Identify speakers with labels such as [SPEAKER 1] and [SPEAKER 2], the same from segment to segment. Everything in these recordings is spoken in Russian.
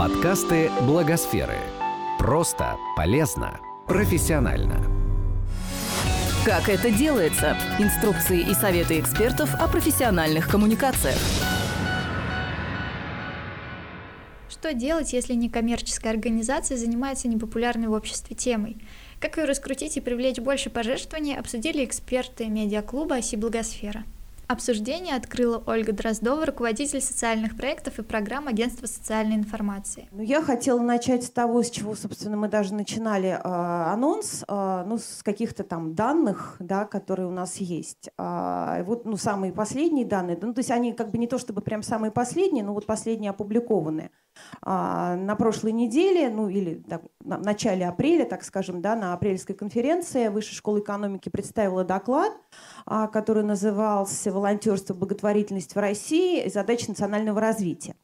[SPEAKER 1] Подкасты Благосферы. Просто, полезно, профессионально.
[SPEAKER 2] Как это делается? Инструкции и советы экспертов о профессиональных коммуникациях.
[SPEAKER 3] Что делать, если некоммерческая организация занимается непопулярной в обществе темой? Как ее раскрутить и привлечь больше пожертвований, обсудили эксперты медиаклуба «Оси Благосфера». Обсуждение открыла Ольга Дроздова, руководитель социальных проектов и программ Агентства социальной информации.
[SPEAKER 4] Ну, я хотела начать с того, с чего, собственно, мы даже начинали э, анонс, э, ну, с каких-то там данных, да, которые у нас есть. Э, вот, ну, самые последние данные, ну, то есть они как бы не то чтобы прям самые последние, но вот последние опубликованные. А, на прошлой неделе, ну или да, в начале апреля, так скажем, да, на апрельской конференции Высшая школа экономики представила доклад, а, который назывался «Волонтерство, благотворительность в России. Задачи национального развития».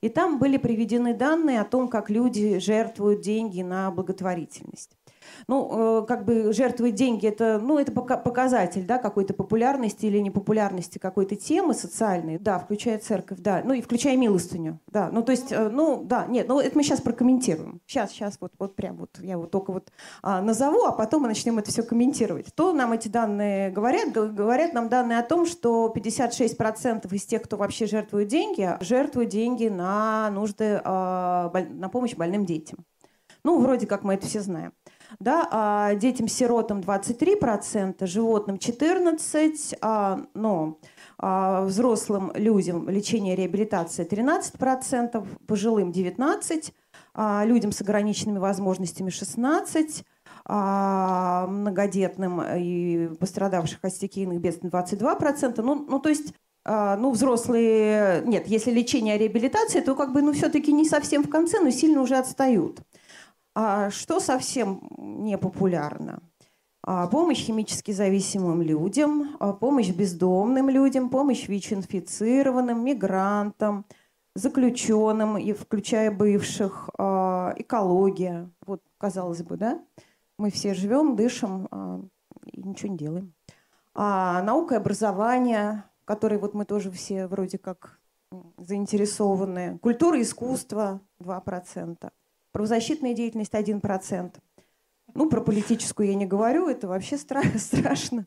[SPEAKER 4] И там были приведены данные о том, как люди жертвуют деньги на благотворительность ну, э, как бы жертвовать деньги, это, ну, это показатель, да, какой-то популярности или непопулярности какой-то темы социальной, да, включая церковь, да, ну, и включая милостыню, да, ну, то есть, э, ну, да, нет, ну, это мы сейчас прокомментируем, сейчас, сейчас, вот, вот прям вот, я вот только вот а, назову, а потом мы начнем это все комментировать. То нам эти данные говорят? Говорят нам данные о том, что 56% из тех, кто вообще жертвует деньги, жертвуют деньги на нужды, а, на помощь больным детям. Ну, вроде как мы это все знаем да, а детям-сиротам 23%, животным 14%, а, но а взрослым людям лечение и реабилитация 13%, пожилым 19%, а людям с ограниченными возможностями 16%, а многодетным и пострадавших от стихийных бедствий 22%. Ну, ну то есть а, ну, взрослые, нет, если лечение и реабилитация, то как бы, ну, все-таки не совсем в конце, но сильно уже отстают. А что совсем не популярно? А помощь химически зависимым людям, а помощь бездомным людям, помощь ВИЧ-инфицированным, мигрантам, заключенным, и включая бывших, экология. Вот, казалось бы, да? Мы все живем, дышим и ничего не делаем. А наука и образование, в которой вот мы тоже все вроде как заинтересованы. Культура и искусство 2%. Правозащитная деятельность 1%. Ну, про политическую я не говорю, это вообще стра- страшно.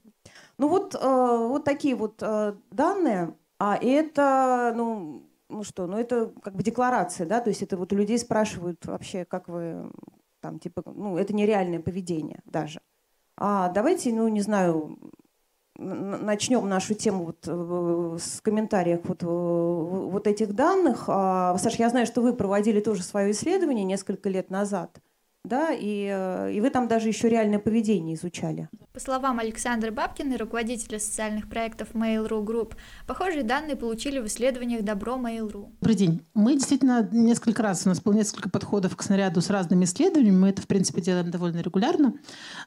[SPEAKER 4] Ну вот, э, вот такие вот э, данные, а это, ну, ну что, ну это как бы декларация, да, то есть это вот людей спрашивают вообще, как вы, там, типа, ну, это нереальное поведение даже. А давайте, ну, не знаю, начнем нашу тему вот э, с комментариев вот, э, вот этих данных. А, Саша, я знаю, что вы проводили тоже свое исследование несколько лет назад да, и, э, и вы там даже еще реальное поведение изучали.
[SPEAKER 3] По словам Александры Бабкиной, руководителя социальных проектов Mail.ru Group, похожие данные получили в исследованиях Добро Mail.ru.
[SPEAKER 5] Добрый день. Мы действительно несколько раз, у нас было несколько подходов к снаряду с разными исследованиями, мы это, в принципе, делаем довольно регулярно.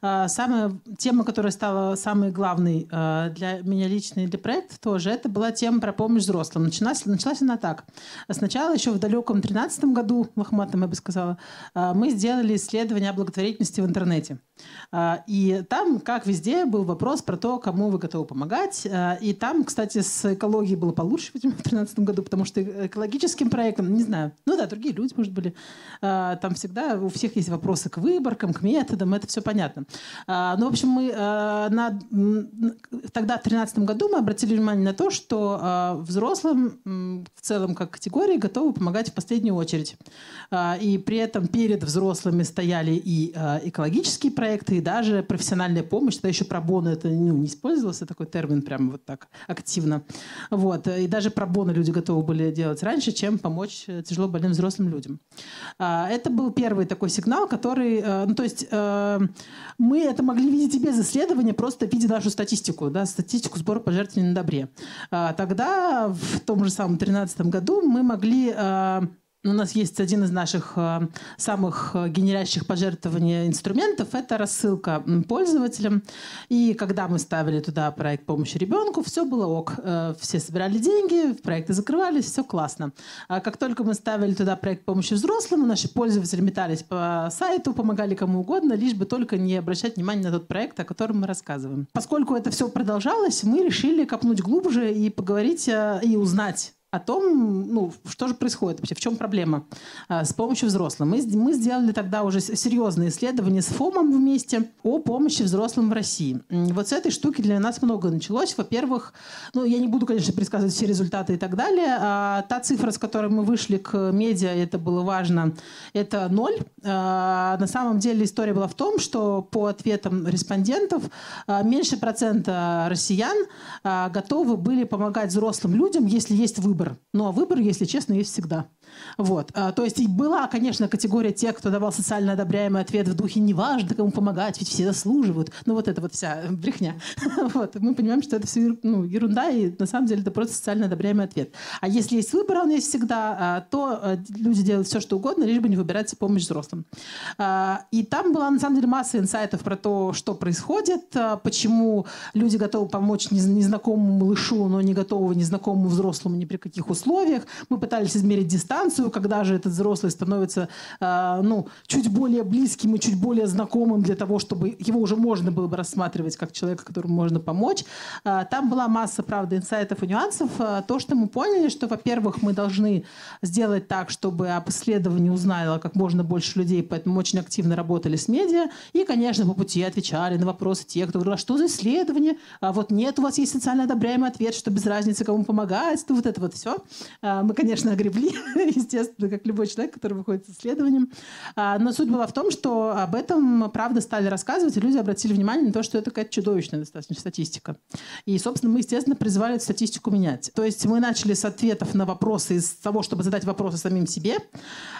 [SPEAKER 5] А, самая тема, которая стала самой главной а, для меня лично и для проекта тоже, это была тема про помощь взрослым. Началась, началась она так. Сначала, еще в далеком 2013 году, лохматом я бы сказала, а, мы сделали исследование о благотворительности в интернете. А, и там, как везде, был вопрос про то, кому вы готовы помогать. А, и там, кстати, с экологией было получше, в 2013 году, потому что экологическим проектом, не знаю, ну да, другие люди, может, были. А, там всегда у всех есть вопросы к выборкам, к методам, это все понятно. Ну, в общем, мы на, тогда, в 2013 году, мы обратили внимание на то, что взрослым в целом как категории готовы помогать в последнюю очередь. И при этом перед взрослыми стояли и экологические проекты, и даже профессиональная помощь. Тогда еще пробоно это ну, не использовался, такой термин прямо вот так активно. Вот. И даже пробоно люди готовы были делать раньше, чем помочь э, тяжело больным взрослым людям. А, это был первый такой сигнал, который... Э, ну, то есть э, мы это могли видеть и без исследования, просто видя нашу статистику, да, статистику сбора пожертвований на добре. А, тогда, в том же самом 2013 году, мы могли у нас есть один из наших э, самых э, генерящих пожертвований инструментов. Это рассылка пользователям. И когда мы ставили туда проект помощи ребенку, все было ок. Э, все собирали деньги, проекты закрывались, все классно. А как только мы ставили туда проект помощи взрослым, наши пользователи метались по сайту, помогали кому угодно, лишь бы только не обращать внимания на тот проект, о котором мы рассказываем. Поскольку это все продолжалось, мы решили копнуть глубже и поговорить и узнать о том, ну, что же происходит вообще, в чем проблема а, с помощью взрослым. Мы, мы сделали тогда уже серьезные исследования с ФОМом вместе о помощи взрослым в России. Вот с этой штуки для нас много началось. Во-первых, ну, я не буду, конечно, предсказывать все результаты и так далее. А, та цифра, с которой мы вышли к медиа, это было важно, это ноль. А, на самом деле история была в том, что по ответам респондентов а, меньше процента россиян а, готовы были помогать взрослым людям, если есть выбор выбор. Ну, а выбор, если честно, есть всегда. Вот. А, то есть была, конечно, категория тех, кто давал социально одобряемый ответ в духе «неважно, кому помогать, ведь все заслуживают». Ну, вот это вот вся брехня. вот. Мы понимаем, что это все ну, ерунда, и на самом деле это просто социально одобряемый ответ. А если есть выбор, он есть всегда, а, то а, люди делают все, что угодно, лишь бы не выбирать помощь взрослым. А, и там была, на самом деле, масса инсайтов про то, что происходит, почему люди готовы помочь незнакомому малышу, но не готовы незнакомому взрослому ни при каких условиях. Мы пытались измерить дистанцию, когда же этот взрослый становится э, ну, чуть более близким и чуть более знакомым для того, чтобы его уже можно было бы рассматривать как человека, которому можно помочь. Э, там была масса, правда, инсайтов и нюансов. Э, то, что мы поняли, что, во-первых, мы должны сделать так, чтобы об исследовании узнало как можно больше людей, поэтому очень активно работали с медиа. И, конечно, по пути отвечали на вопросы тех, кто говорил, а что за исследование? А вот нет, у вас есть социально одобряемый ответ, что без разницы, кому помогать. Вот это вот все. А, мы, конечно, огребли, естественно, как любой человек, который выходит с исследованием. А, но суть была в том, что об этом, правда, стали рассказывать, и люди обратили внимание на то, что это какая-то чудовищная достаточно статистика. И, собственно, мы, естественно, призывали эту статистику менять. То есть мы начали с ответов на вопросы, из того, чтобы задать вопросы самим себе,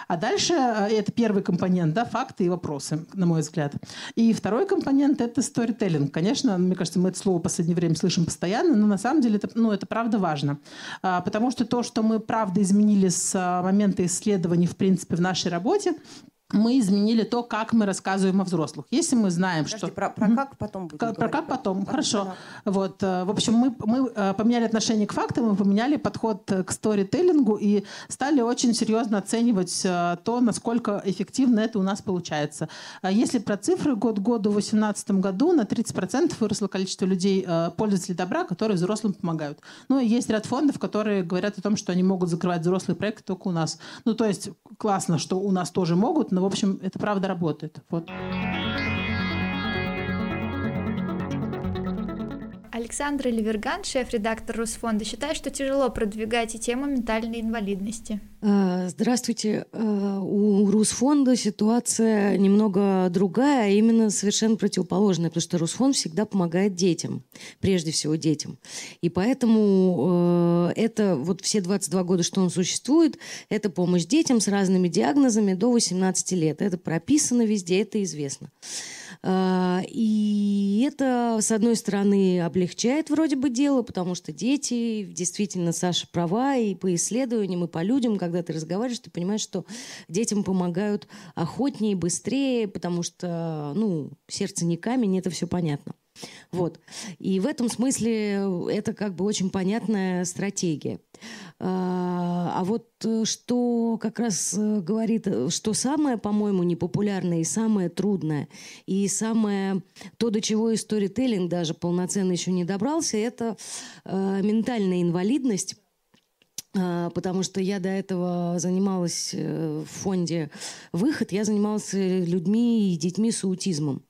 [SPEAKER 5] а дальше э, это первый компонент, да, факты и вопросы, на мой взгляд. И второй компонент – это storytelling. Конечно, мне кажется, мы это слово в последнее время слышим постоянно, но на самом деле это, ну, это правда важно. А, потому что то, что мы правда изменили с а, момента исследований, в принципе, в нашей работе, мы изменили то, как мы рассказываем о взрослых. Если мы знаем,
[SPEAKER 4] Подожди,
[SPEAKER 5] что...
[SPEAKER 4] Про, про как потом будем
[SPEAKER 5] Про, про как потом,
[SPEAKER 4] потом
[SPEAKER 5] хорошо. Да. Вот, э, в общем, мы, мы э, поменяли отношение к фактам, мы поменяли подход к сторителлингу и стали очень серьезно оценивать э, то, насколько эффективно это у нас получается. А если про цифры, год году в 2018 году на 30% выросло количество людей, пользователей добра, которые взрослым помогают. Ну и есть ряд фондов, которые говорят о том, что они могут закрывать взрослые проекты только у нас. Ну то есть классно, что у нас тоже могут, но в общем, это правда работает. Вот.
[SPEAKER 3] Александра Ливерган, шеф-редактор Русфонда, считает, что тяжело продвигать и тему ментальной инвалидности.
[SPEAKER 6] А, здравствуйте. А, у Русфонда ситуация немного другая, а именно совершенно противоположная, потому что Русфонд всегда помогает детям, прежде всего детям. И поэтому это вот все 22 года, что он существует, это помощь детям с разными диагнозами до 18 лет. Это прописано везде, это известно. А, и это, с одной стороны, облегчает вроде бы дело, потому что дети, действительно, Саша права, и по исследованиям, и по людям, когда ты разговариваешь, ты понимаешь, что детям помогают охотнее, быстрее, потому что, ну, сердце не камень, это все понятно. Вот. И в этом смысле это как бы очень понятная стратегия. А, а вот э, что как раз э, говорит, э, что самое, по-моему, непопулярное и самое трудное, и самое то, до чего и сторителлинг даже полноценно еще не добрался, это ментальная инвалидность а, потому что я до этого занималась в фонде «Выход», я занималась людьми и детьми с аутизмом.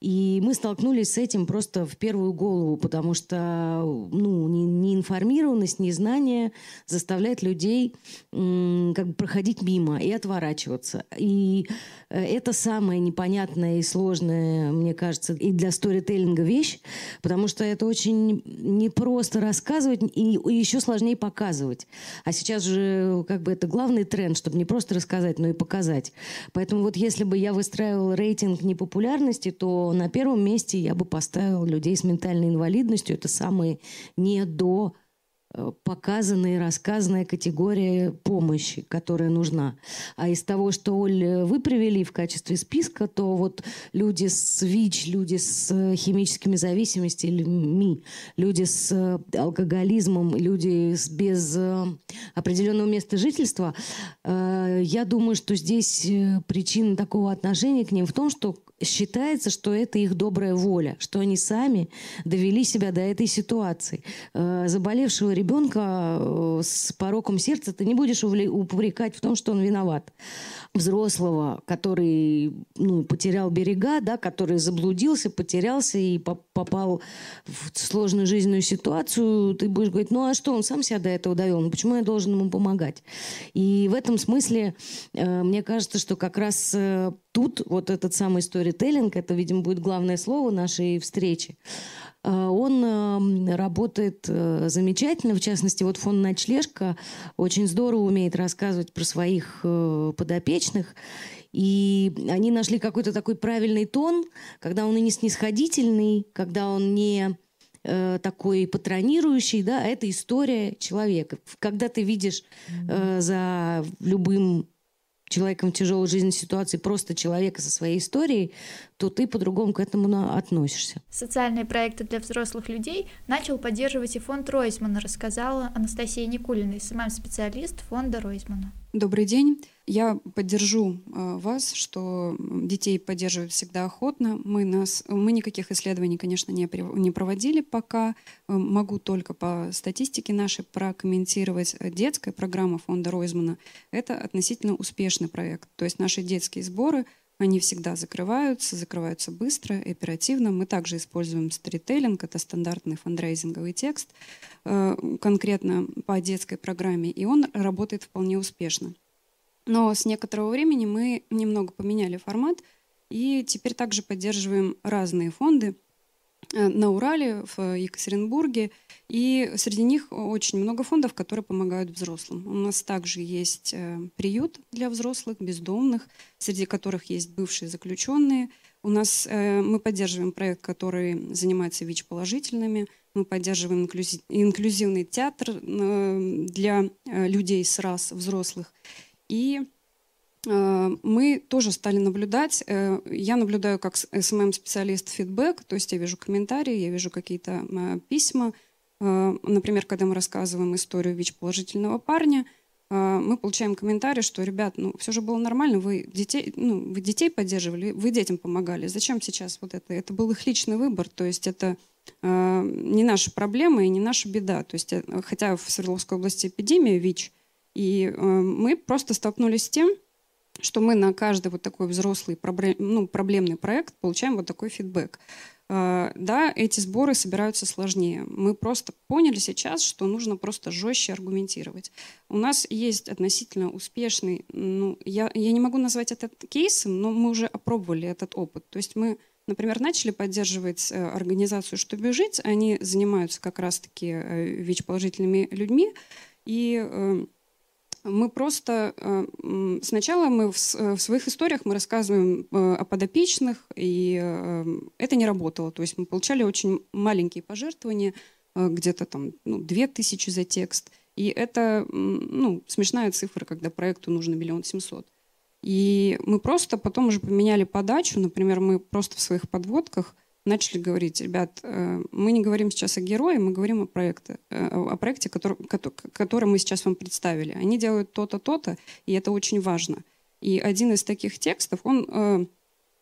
[SPEAKER 6] И мы столкнулись с этим просто в первую голову, потому что ну, неинформированность, незнание заставляет людей как бы проходить мимо и отворачиваться. И э, это самая непонятная и сложная, мне кажется, и для сторителлинга вещь, потому что это очень непросто рассказывать и еще сложнее показывать. А сейчас же как бы это главный тренд, чтобы не просто рассказать, но и показать. Поэтому вот если бы я выстраивала рейтинг непопулярности, то на первом месте я бы поставил людей с ментальной инвалидностью. Это самые не до э, показанная и рассказанная категория помощи, которая нужна. А из того, что, Оль, вы привели в качестве списка, то вот люди с ВИЧ, люди с э, химическими зависимостями, люди с э, алкоголизмом, люди без определенного места жительства, я думаю, что здесь причина такого отношения к ним в том, что считается, что это их добрая воля, что они сами довели себя до этой ситуации. Э, заболевшего ребенка э, с пороком сердца ты не будешь упрекать в том, что он виноват. Взрослого, который ну, потерял берега, да, который заблудился, потерялся и попал в сложную жизненную ситуацию, ты будешь говорить, ну а что, он сам себя до этого довел, ну почему я должен ему помогать? И в этом смысле э, мне кажется, что как раз тут вот этот самый сторителлинг, это, видимо, будет главное слово нашей встречи, э, он эм, работает э, замечательно. В частности, вот фонд «Ночлежка» очень здорово умеет рассказывать про своих э, подопечных. И они нашли какой-то такой правильный тон, когда он и не снисходительный, когда он не такой патронирующий, да, это история человека. Когда ты видишь э, за любым человеком в тяжелой жизненной ситуации, просто человека со своей историей, то ты по-другому к этому относишься.
[SPEAKER 3] Социальные проекты для взрослых людей начал поддерживать и фонд Ройзмана, рассказала Анастасия Никулина, SMM-специалист фонда Ройзмана.
[SPEAKER 7] Добрый день. Я поддержу э, вас, что детей поддерживают всегда охотно. Мы, нас, мы никаких исследований, конечно, не, не проводили пока. Э, могу только по статистике нашей прокомментировать. Детская программа фонда Ройзмана — это относительно успешный проект. То есть наши детские сборы — они всегда закрываются, закрываются быстро оперативно. Мы также используем сторителлинг, это стандартный фандрейзинговый текст, э, конкретно по детской программе, и он работает вполне успешно. Но с некоторого времени мы немного поменяли формат, и теперь также поддерживаем разные фонды на Урале, в Екатеринбурге и среди них очень много фондов, которые помогают взрослым. У нас также есть э, приют для взрослых, бездомных, среди которых есть бывшие заключенные. У нас э, мы поддерживаем проект, который занимается ВИЧ-положительными. Мы поддерживаем инклюзив, инклюзивный театр э, для людей с рас взрослых. И мы тоже стали наблюдать. Я наблюдаю как SMM-специалист feedback, то есть я вижу комментарии, я вижу какие-то письма, Э, например, когда мы рассказываем историю ВИЧ-положительного парня, э, мы получаем комментарий, что, ребят, ну, все же было нормально, вы детей, ну, вы детей поддерживали, вы детям помогали. Зачем сейчас вот это? Это был их личный выбор, то есть это э, не наша проблема и не наша беда. То есть, хотя в Свердловской области эпидемия ВИЧ, и мы просто столкнулись с тем, что мы на каждый вот такой взрослый ну, проблемный проект получаем вот такой фидбэк. А, да, эти сборы собираются сложнее. Мы просто поняли сейчас, что нужно просто жестче аргументировать. У нас есть относительно успешный, ну, я, я не могу назвать это кейсом, но мы уже опробовали этот опыт. То есть мы, например, начали поддерживать э, организацию «Чтобы жить». Они занимаются как раз-таки э, ВИЧ-положительными людьми. И э, мы просто э, сначала мы э, в своих историях мы рассказываем э, о подопечных, и это не работало. То есть мы получали очень маленькие пожертвования, где-то там ну, 2000 за текст. И это ну, смешная цифра, когда проекту нужно миллион семьсот. И мы просто потом уже поменяли подачу. Например, мы просто в своих подводках начали говорить, ребят, э, мы не говорим сейчас о герое, мы говорим о проекте, э, о проекте, который, который мы сейчас вам представили. Они делают то-то, то-то, и это очень важно. И один из таких текстов, он э,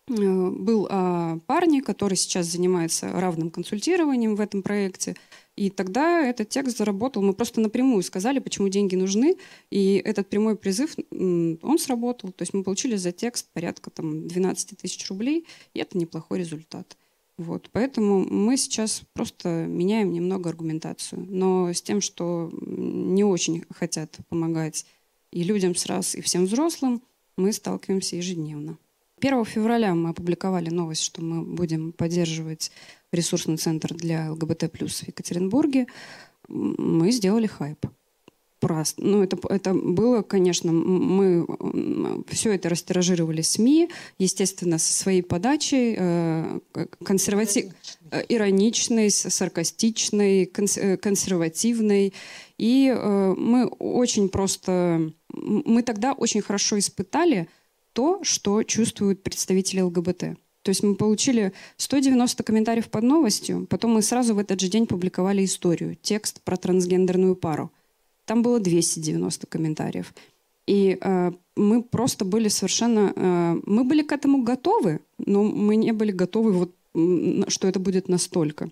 [SPEAKER 7] был о парне, который сейчас занимается равным консультированием в этом проекте. И тогда этот текст заработал. Мы просто напрямую сказали, почему деньги нужны. И этот прямой призыв, он сработал. То есть мы получили за текст порядка там, 12 тысяч рублей. И это неплохой результат. Вот, поэтому мы сейчас просто меняем немного аргументацию, но с тем, что не очень хотят помогать и людям с раз, и всем взрослым, мы сталкиваемся ежедневно. 1 февраля мы опубликовали новость, что мы будем поддерживать ресурсный центр для ЛГБТ плюс в Екатеринбурге. Мы сделали хайп просто. Ну, это, это было, конечно, мы все это растиражировали СМИ, естественно, со своей подачей, э, консерватив... Э, ироничной, саркастичной, э, консервативной. И мы очень просто... Мы тогда очень хорошо испытали то, что чувствуют представители ЛГБТ. То есть мы получили 190 комментариев под новостью, потом мы сразу в этот же день публиковали историю, текст про трансгендерную пару – там было 290 комментариев. И э, мы просто были совершенно... Э, мы были к этому готовы, но мы не были готовы, вот, что это будет настолько.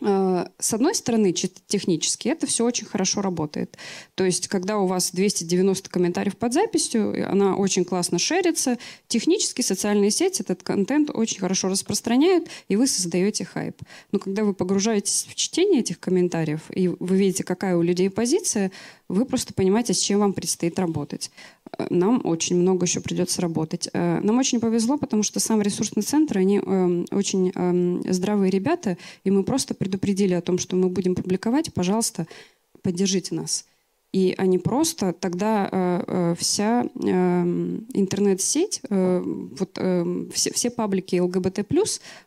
[SPEAKER 7] Э, с одной стороны, технически, это все очень хорошо работает. То есть, когда у вас 290 комментариев под записью, она очень классно шерится. Технически социальные сети этот контент очень хорошо распространяют, и вы создаете хайп. Но когда вы погружаетесь в чтение этих комментариев, и вы видите, какая у людей позиция, вы просто понимаете, с чем вам предстоит работать. Э, нам очень много еще придется работать. Э, нам очень повезло, потому что сам ресурсный центр, они э, очень здравые ребята, и мы просто предупредили о том, что мы будем публиковать, пожалуйста, поддержите нас. И они просто тогда э, э, вся э, интернет-сеть, э, вот э, все, все паблики ЛГБТ+,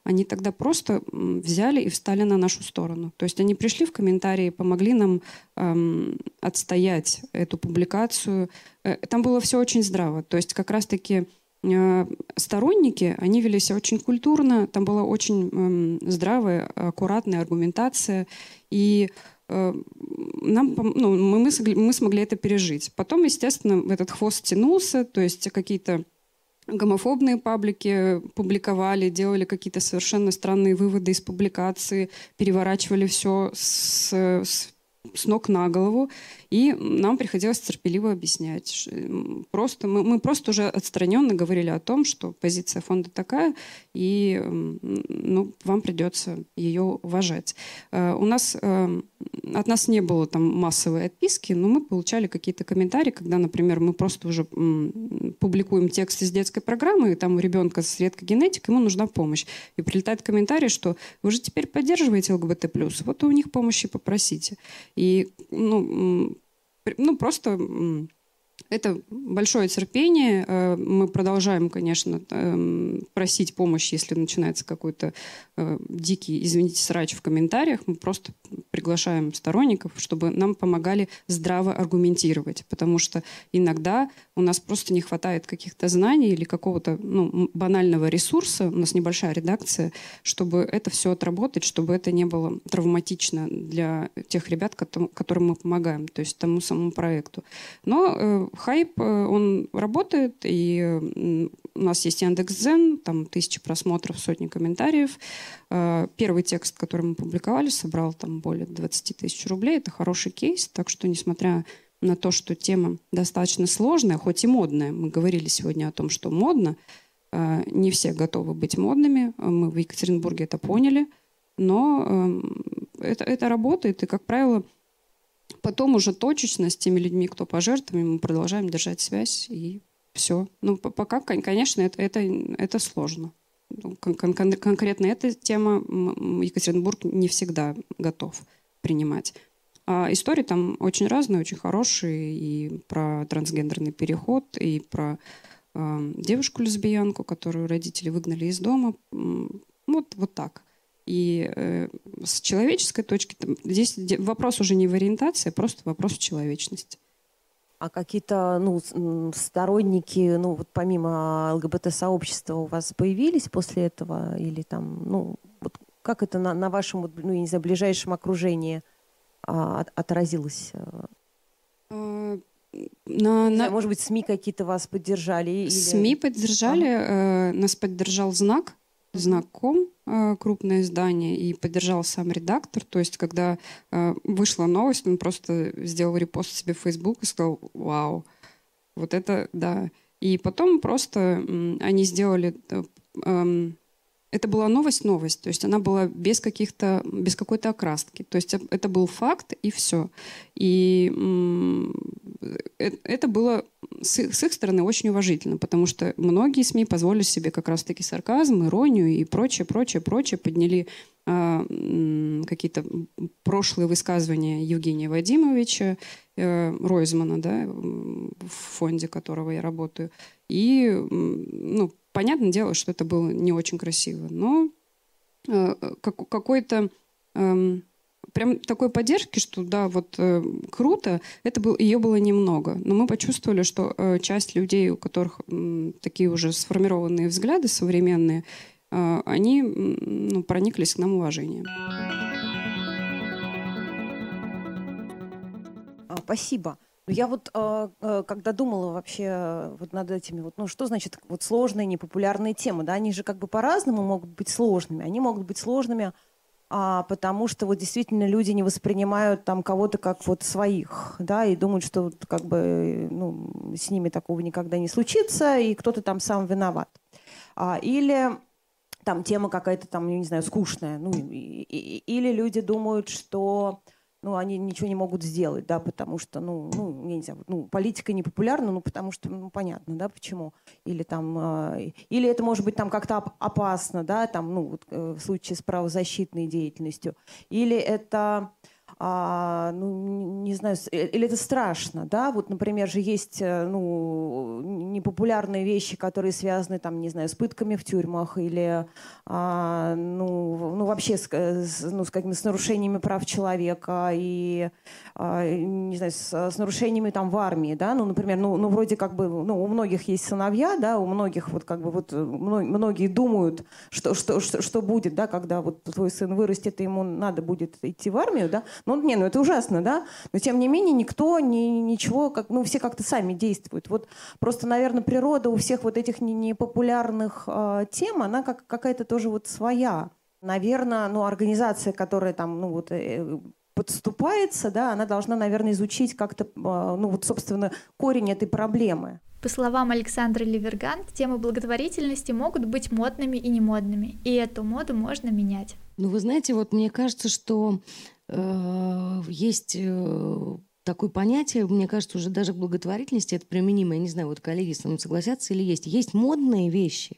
[SPEAKER 7] они тогда просто взяли и встали на нашу сторону. То есть они пришли в комментарии, помогли нам э, отстоять эту публикацию. Э, там было все очень здраво. То есть как раз-таки э, сторонники, они вели себя очень культурно, там была очень э, здравая, аккуратная аргументация. И нам, ну, мы, мы, смогли, мы смогли это пережить. Потом, естественно, этот хвост тянулся, то есть какие-то гомофобные паблики публиковали, делали какие-то совершенно странные выводы из публикации, переворачивали все с, с с ног на голову, и нам приходилось терпеливо объяснять. Просто, мы, мы просто уже отстраненно говорили о том, что позиция фонда такая, и ну, вам придется ее уважать. Э, у нас, э, от нас не было там массовой отписки, но мы получали какие-то комментарии, когда, например, мы просто уже публикуем текст из детской программы, и там у ребенка с редкой генетикой, ему нужна помощь. И прилетает комментарий, что вы же теперь поддерживаете ЛГБТ+, вот у них помощи попросите. И ну, ну просто это большое терпение. Э, мы продолжаем, конечно, эм, просить помощи, если начинается какой-то э, дикий, извините, срач в комментариях. Мы просто приглашаем сторонников, чтобы нам помогали здраво аргументировать. Потому что иногда у нас просто не хватает каких-то знаний или какого-то ну, банального ресурса. У нас небольшая редакция, чтобы это все отработать, чтобы это не было травматично для тех ребят, которым мы помогаем, то есть тому самому проекту. Но э, хайп, э, он работает, и у нас есть Яндекс.Дзен, там тысячи просмотров, сотни комментариев. Э, первый текст, который мы публиковали, собрал там более 20 тысяч рублей. Это хороший кейс, так что, несмотря на то, что тема достаточно сложная, хоть и модная, мы говорили сегодня о том, что модно, э, не все готовы быть модными, мы в Екатеринбурге это поняли, но эм, это, это работает, и, как правило, Потом уже точечно с теми людьми, кто пожертвовал, мы продолжаем держать связь и все. Ну, пока, конечно, это, это, это сложно. Ну, кон- кон- конкретно эта тема Екатеринбург не всегда готов принимать. А истории там очень разные, очень хорошие. И про трансгендерный переход, и про э, девушку-лесбиянку, которую родители выгнали из дома. Вот, вот так. И э, с человеческой точки, там, здесь вопрос уже не в ориентации, а просто вопрос в человечности.
[SPEAKER 4] А какие-то ну, сторонники, ну вот помимо ЛГБТ-сообщества у вас появились после этого? Или там, ну, вот как это на, на вашем, ну, я не знаю, ближайшем окружении а, отразилось?
[SPEAKER 7] А, на, на...
[SPEAKER 4] Может быть, СМИ какие-то вас поддержали? Или...
[SPEAKER 7] СМИ поддержали, э, нас поддержал знак знаком э, крупное издание и поддержал сам редактор. То есть, когда э, вышла новость, он просто сделал репост себе в Facebook и сказал, вау, вот это да. И потом просто они сделали... Э, эм, это была новость-новость, то есть она была без каких-то, без какой-то окраски. То есть это был факт и все. И это было с их, стороны очень уважительно, потому что многие СМИ позволили себе как раз-таки сарказм, иронию и прочее, прочее, прочее, подняли э, какие-то прошлые высказывания Евгения Вадимовича, э, Ройзмана, да, в фонде которого я работаю. И, ну, понятное дело, что это было не очень красиво, но э, как, какой-то... Э, прям такой поддержки, что да, вот э, круто, это был, ее было немного. Но мы почувствовали, что э, часть людей, у которых э, такие уже сформированные взгляды современные, э, они ну, прониклись к нам уважением.
[SPEAKER 4] А, спасибо. Ну, я вот, э, э, когда думала вообще э, вот над этими, вот, ну, что значит вот сложные, непопулярные темы, да, они же как бы по-разному могут быть сложными. Они могут быть сложными, а, потому что вот действительно люди не воспринимают там кого-то как вот своих, да, и думают, что вот как бы, ну, с ними такого никогда не случится, и кто-то там сам виноват. А, или там тема какая-то там, не знаю, скучная, ну, и, и, или люди думают, что ну, они ничего не могут сделать, да, потому что, ну, ну, я не знаю, ну, политика не популярна, ну, потому что, ну, понятно, да, почему. Или там, э, или это может быть там как-то оп- опасно, да, там, ну, вот, э, в случае с правозащитной деятельностью. Или это а, ну, не знаю, э, или это страшно, да, вот, например, же есть, э, ну, непопулярные вещи, которые связаны, там, не знаю, с пытками в тюрьмах или, а, ну, ну, вообще с, э, ну, с, какими, с нарушениями прав человека и, а, не знаю, с, с нарушениями там в армии, да, ну, например, ну, ну, вроде как бы, ну, у многих есть сыновья, да, у многих вот как бы вот многие думают, что, что, что, что будет, да, когда вот твой сын вырастет, и ему надо будет идти в армию, да, ну, не, ну это ужасно, да? Но тем не менее никто ни, ничего, как, ну все как-то сами действуют. Вот просто, наверное, природа у всех вот этих непопулярных э, тем, она как, какая-то тоже вот своя. Наверное, ну организация, которая там, ну вот э, подступается, да, она должна, наверное, изучить как-то, э, ну вот, собственно, корень этой проблемы.
[SPEAKER 3] По словам Александры Ливергант, темы благотворительности могут быть модными и немодными, и эту моду можно менять.
[SPEAKER 6] Ну, вы знаете, вот мне кажется, что есть э, такое понятие, мне кажется, уже даже к благотворительности это применимо. Я не знаю, вот коллеги с нами согласятся или есть. Есть модные вещи,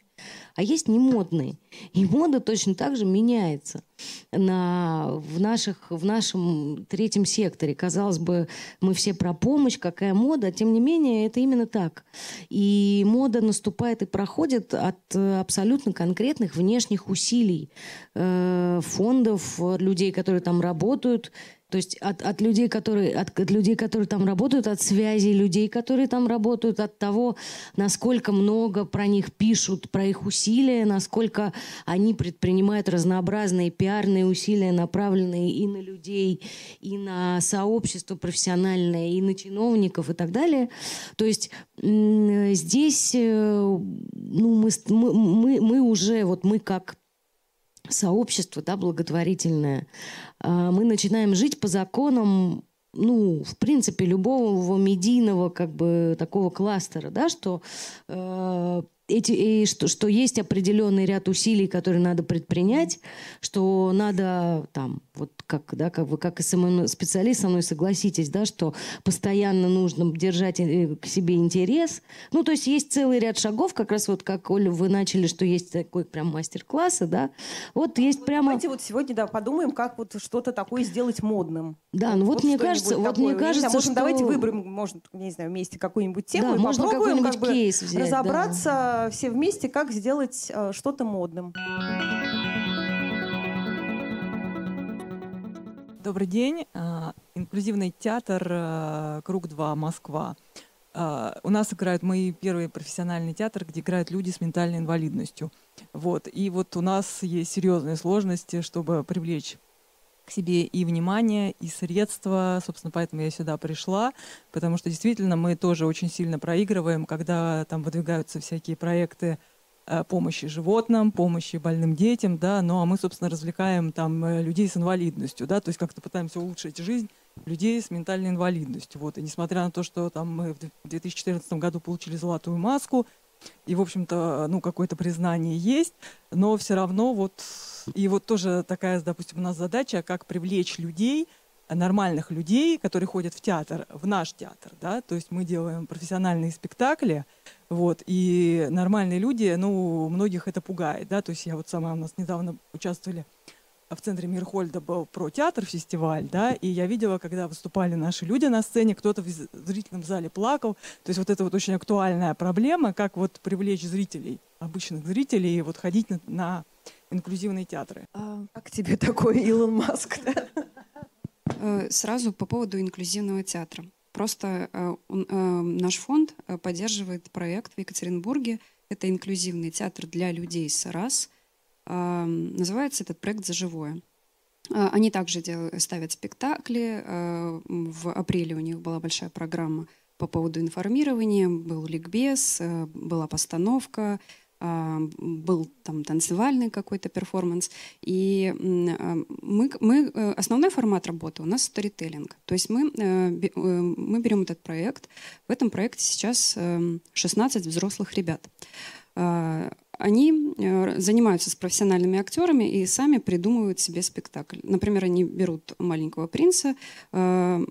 [SPEAKER 6] а есть не модные. И мода точно так же меняется на, в, наших, в нашем третьем секторе. Казалось бы, мы все про помощь, какая мода, тем не менее, это именно так. И мода наступает и проходит от э, абсолютно конкретных внешних усилий э, фондов, людей, которые там работают, то есть от, от людей, которые от, от людей, которые там работают, от связи людей, которые там работают, от того, насколько много про них пишут, про их усилия, насколько они предпринимают разнообразные пиарные усилия, направленные и на людей, и на сообщество профессиональное, и на чиновников и так далее. То есть здесь э, ну, мы, мы, мы уже, вот мы как сообщество да, благотворительное, а, мы начинаем жить по законам ну, в принципе, любого медийного как бы такого кластера, да, что э, эти, и что, что есть определенный ряд усилий, которые надо предпринять, что надо там, вот как, да, как вы как специалист со мной согласитесь, да, что постоянно нужно держать э, к себе интерес. Ну, то есть есть целый ряд шагов, как раз вот как, Оля, вы начали, что есть такой прям мастер-классы, да, вот есть ну, прямо...
[SPEAKER 4] Давайте вот сегодня, да, подумаем, как вот что-то такое сделать модным.
[SPEAKER 6] Да, ну вот, вот мне кажется, вот мне кажется,
[SPEAKER 4] знаю, что... давайте выберем, может, не знаю, вместе какую-нибудь тему
[SPEAKER 6] да,
[SPEAKER 4] и
[SPEAKER 6] можно
[SPEAKER 4] попробуем
[SPEAKER 6] как бы кейс взять,
[SPEAKER 4] разобраться да все вместе, как сделать э, что-то модным.
[SPEAKER 8] Добрый день. А, инклюзивный театр э, «Круг-2. Москва». У нас играют мои первый профессиональный театр, где играют люди с ментальной инвалидностью. Вот. И вот у нас есть серьезные сложности, чтобы привлечь к себе и внимание, и средства. Собственно, поэтому я сюда пришла, потому что действительно мы тоже очень сильно проигрываем, когда там выдвигаются всякие проекты э, помощи животным, помощи больным детям, да, ну а мы, собственно, развлекаем там э, людей с инвалидностью, да, то есть как-то пытаемся улучшить жизнь людей с ментальной инвалидностью, вот, и несмотря на то, что там мы в 2014 году получили золотую маску, и, в общем-то, ну, какое-то признание есть, но все равно вот и вот тоже такая, допустим, у нас задача, как привлечь людей, нормальных людей, которые ходят в театр, в наш театр, да, то есть мы делаем профессиональные спектакли, вот, и нормальные люди, ну, многих это пугает, да, то есть я вот сама, у нас недавно участвовали в центре Мирхольда был про театр фестиваль, да, и я видела, когда выступали наши люди на сцене, кто-то в зрительном зале плакал, то есть вот это вот очень актуальная проблема, как вот привлечь зрителей, обычных зрителей, вот ходить на, на инклюзивные театры.
[SPEAKER 4] А как тебе такой Илон Маск?
[SPEAKER 7] Э, сразу по поводу инклюзивного театра. Просто э, э, наш фонд поддерживает проект в Екатеринбурге. Это инклюзивный театр для людей с РАС. Называется этот проект «За живое». Они также делают, ставят спектакли. В апреле у них была большая программа по поводу информирования. Был ликбез, была постановка, а, был там танцевальный какой-то перформанс. И а, мы, мы, э, основной формат работы у нас сторителлинг. То есть мы, э, э, мы берем этот проект. В этом проекте сейчас 16 взрослых ребят. Они занимаются с профессиональными актерами и сами придумывают себе спектакль. Например, они берут маленького принца, а,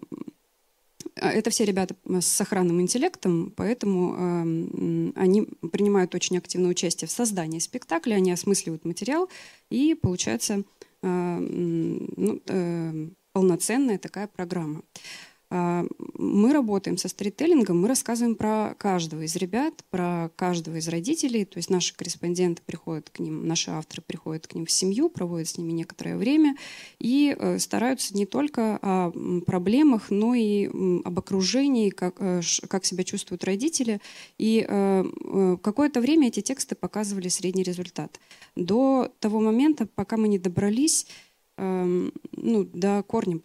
[SPEAKER 7] это все ребята с сохранным интеллектом, поэтому э, они принимают очень активное участие в создании спектакля, они осмысливают материал, и получается э, ну, э, полноценная такая программа. Мы работаем со сторителлингом, мы рассказываем про каждого из ребят, про каждого из родителей. То есть наши корреспонденты приходят к ним, наши авторы приходят к ним в семью, проводят с ними некоторое время и э, стараются не только о проблемах, но и об окружении, как, э, как себя чувствуют родители. И э, какое-то время эти тексты показывали средний результат. До того момента, пока мы не добрались ну, да, корнем,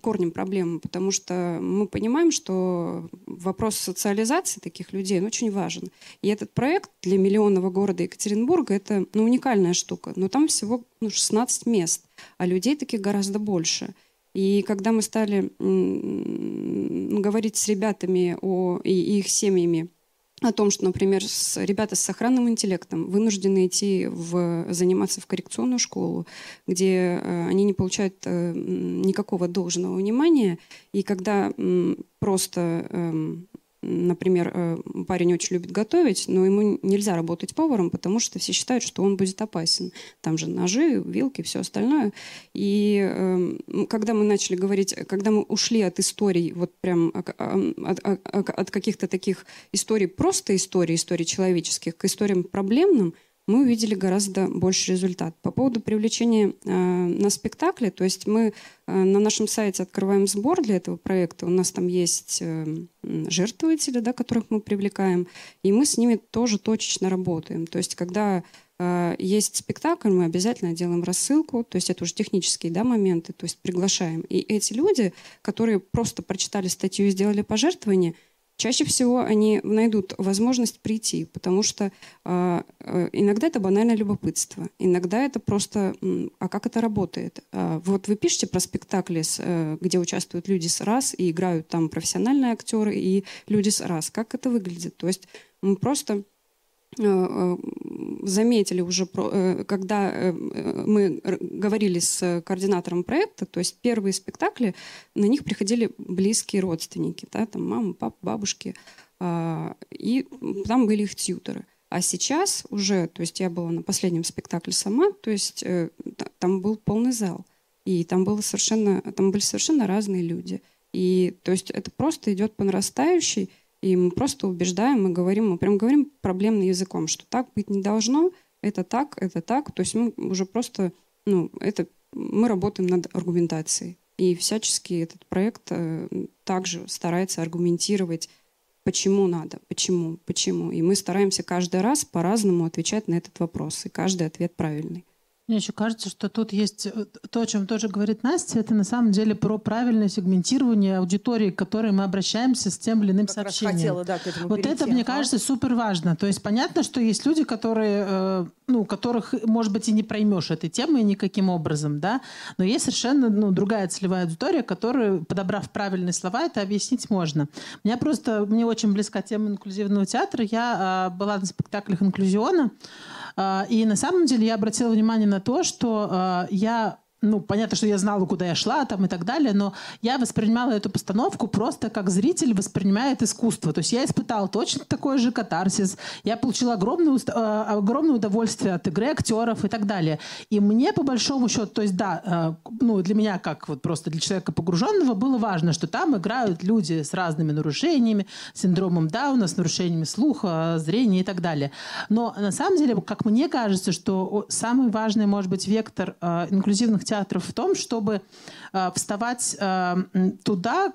[SPEAKER 7] корнем проблемы, потому что мы понимаем, что вопрос социализации таких людей очень важен. И этот проект для миллионного города Екатеринбурга это ну, уникальная штука. Но там всего ну, 16 мест, а людей таких гораздо больше. И когда мы стали говорить с ребятами о, и их семьями о том, что, например, с, ребята с сохранным интеллектом вынуждены идти в, заниматься в коррекционную школу, где э, они не получают э, никакого должного внимания, и когда э, просто э, например, э, парень очень любит готовить, но ему нельзя работать поваром, потому что все считают, что он будет опасен. Там же ножи, вилки, все остальное. И э, когда мы начали говорить, когда мы ушли от историй, вот прям от, от, от каких-то таких историй, просто историй, историй человеческих, к историям проблемным – мы увидели гораздо больше результат. По поводу привлечения э, на спектакле, то есть мы э, на нашем сайте открываем сбор для этого проекта, у нас там есть э, жертвователи, да, которых мы привлекаем, и мы с ними тоже точечно работаем. То есть когда э, есть спектакль, мы обязательно делаем рассылку, то есть это уже технические да, моменты, то есть приглашаем. И эти люди, которые просто прочитали статью и сделали пожертвование – Чаще всего они найдут возможность прийти, потому что э, иногда это банальное любопытство, иногда это просто, а как это работает? Э, вот вы пишете про спектакли, э, где участвуют люди с раз и играют там профессиональные актеры и люди с раз. Как это выглядит? То есть мы просто заметили уже, э, когда мы говорили с координатором проекта, то есть первые спектакли, на них приходили близкие родственники, да, там мама, папа, бабушки, а, и там были их тьютеры. А сейчас уже, то есть я была на последнем спектакле сама, то есть там был полный зал, и там, было совершенно, там были совершенно разные люди. И то есть это просто идет по нарастающей, и мы просто убеждаем, мы говорим, мы прям говорим проблемным языком, что так быть не должно, это так, это так. То есть мы уже просто, ну, это мы работаем над аргументацией. И всячески этот проект э, также старается аргументировать, почему надо, почему, почему. И мы стараемся каждый раз по-разному отвечать на этот вопрос, и каждый ответ правильный.
[SPEAKER 5] Мне еще кажется, что тут есть э, то, о чем тоже говорит Настя, это на самом деле про правильное сегментирование аудитории, к которой мы обращаемся с тем или иным как сообщением. Хотела, да, к этому вот перейти. это, мне кажется, супер важно. То есть понятно, что есть люди, которые, э, ну, которых, может быть, и не проймешь этой темы никаким образом, да, но есть совершенно ну, другая целевая аудитория, которую, подобрав правильные слова, это объяснить можно. Мне просто, мне очень близка тема инклюзивного театра. Я э, была на спектаклях инклюзиона, а, и на самом деле я обратила внимание на то, что а, я ну, понятно, что я знала, куда я шла там и так далее, но я воспринимала эту постановку просто как зритель воспринимает искусство. То есть я испытала точно такой же катарсис, я получила огромное, э, огромное удовольствие от игры актеров и так далее. И мне, по большому счету, то есть да, э, ну, для меня, как вот просто для человека погруженного, было важно, что там играют люди с разными нарушениями, синдромом Дауна, с нарушениями слуха, зрения и так далее. Но на самом деле, как мне кажется, что самый важный, может быть, вектор э, инклюзивных театров театров в том, чтобы э, вставать э, туда,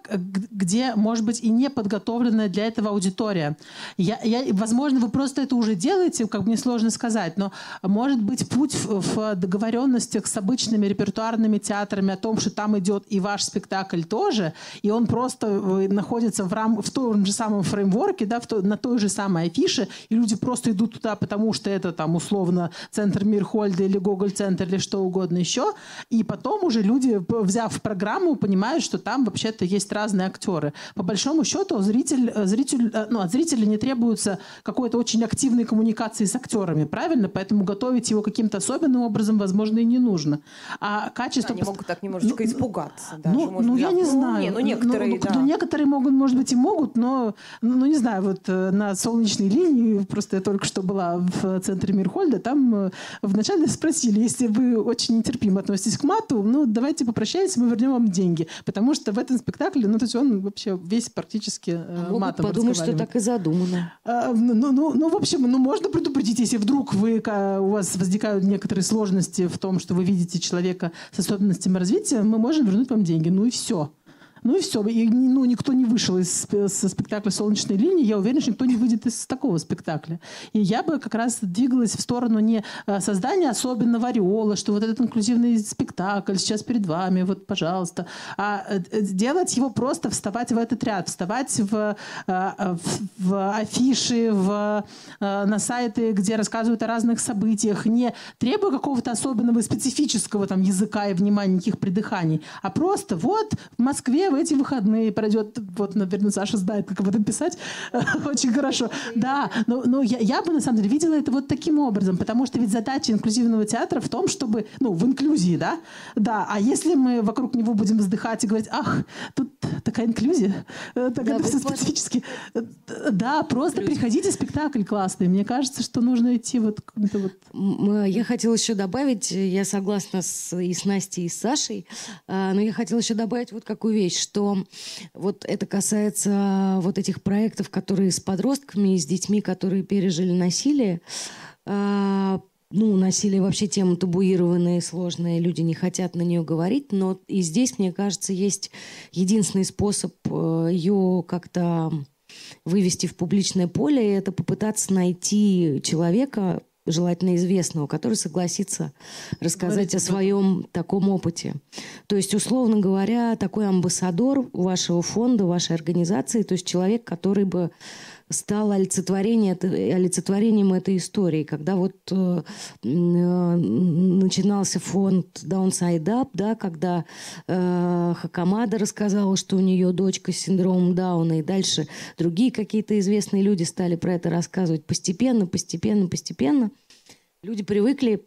[SPEAKER 5] где, может быть, и не подготовленная для этого аудитория. Я, я, возможно, вы просто это уже делаете, как мне сложно сказать, но может быть путь в, в договоренностях с обычными репертуарными театрами о том, что там идет и ваш спектакль тоже, и он просто э, находится в, рам, в том же самом фреймворке, да, в то, на той же самой афише, и люди просто идут туда, потому что это там условно центр Мирхольда или Гоголь-центр или что угодно еще, и потом уже люди, взяв программу, понимают, что там вообще-то есть разные актеры. По большому счету зритель, э, зритель, э, ну, от зрителя не требуется какой-то очень активной коммуникации с актерами, правильно? Поэтому готовить его каким-то особенным образом, возможно, и не нужно. А качество...
[SPEAKER 4] Они могут так немножечко ну, испугаться.
[SPEAKER 5] Даже, ну, может, ну я не знаю. Не, ну, некоторые, ну, да. ну, некоторые могут, может быть, и могут, но, ну, не знаю, вот э, на солнечной линии, просто я только что была в центре Мирхольда, там вначале спросили, если вы очень нетерпимо относитесь к мату, ну, давайте попрощаемся, мы вернем вам деньги. Потому что в этом спектакле, ну, то есть он вообще весь практически э, а матом
[SPEAKER 6] подумать, что так и задумано.
[SPEAKER 5] А, ну, ну, ну, в общем, ну, можно предупредить, если вдруг вы, у вас возникают некоторые сложности в том, что вы видите человека с особенностями развития, мы можем вернуть вам деньги. Ну и все. Ну и все. И, ну, никто не вышел из со спектакля «Солнечной линии». Я уверена, что никто не выйдет из такого спектакля. И я бы как раз двигалась в сторону не э, создания особенного ореола, что вот этот инклюзивный спектакль сейчас перед вами, вот, пожалуйста, а э, делать его просто вставать в этот ряд, вставать в, э, в, в афиши, в, на сайты, где рассказывают о разных событиях, не требуя какого-то особенного специфического там языка и внимания, никаких придыханий, а просто вот в Москве в эти выходные пройдет, вот, наверное, Саша знает, как об этом писать, очень хорошо. Да, но, но я, я бы, на самом деле, видела это вот таким образом, потому что ведь задача инклюзивного театра в том, чтобы, ну, в инклюзии, да, да, а если мы вокруг него будем вздыхать и говорить, ах, тут такая инклюзия, э, так да, это все специфически. Да, просто Люди. приходите, спектакль классный. Мне кажется, что нужно идти вот... вот...
[SPEAKER 6] Э, я хотела еще добавить, я согласна с, и с Настей, и с Сашей, а, но я хотела еще добавить вот какую вещь, что вот это касается вот этих проектов, которые с подростками, с детьми, которые пережили насилие. А, ну, насилие вообще тема табуированная и сложная, люди не хотят на нее говорить, но и здесь, мне кажется, есть единственный способ э, ее как-то вывести в публичное поле, это попытаться найти человека, желательно известного, который согласится рассказать Говорите, о своем таком опыте. То есть, условно говоря, такой амбассадор вашего фонда, вашей организации, то есть человек, который бы стало олицетворение, олицетворением этой истории. Когда вот э, э, начинался фонд Downside Up, да, когда э, Хакамада рассказала, что у нее дочка с синдромом Дауна, и дальше другие какие-то известные люди стали про это рассказывать постепенно, постепенно, постепенно. Люди привыкли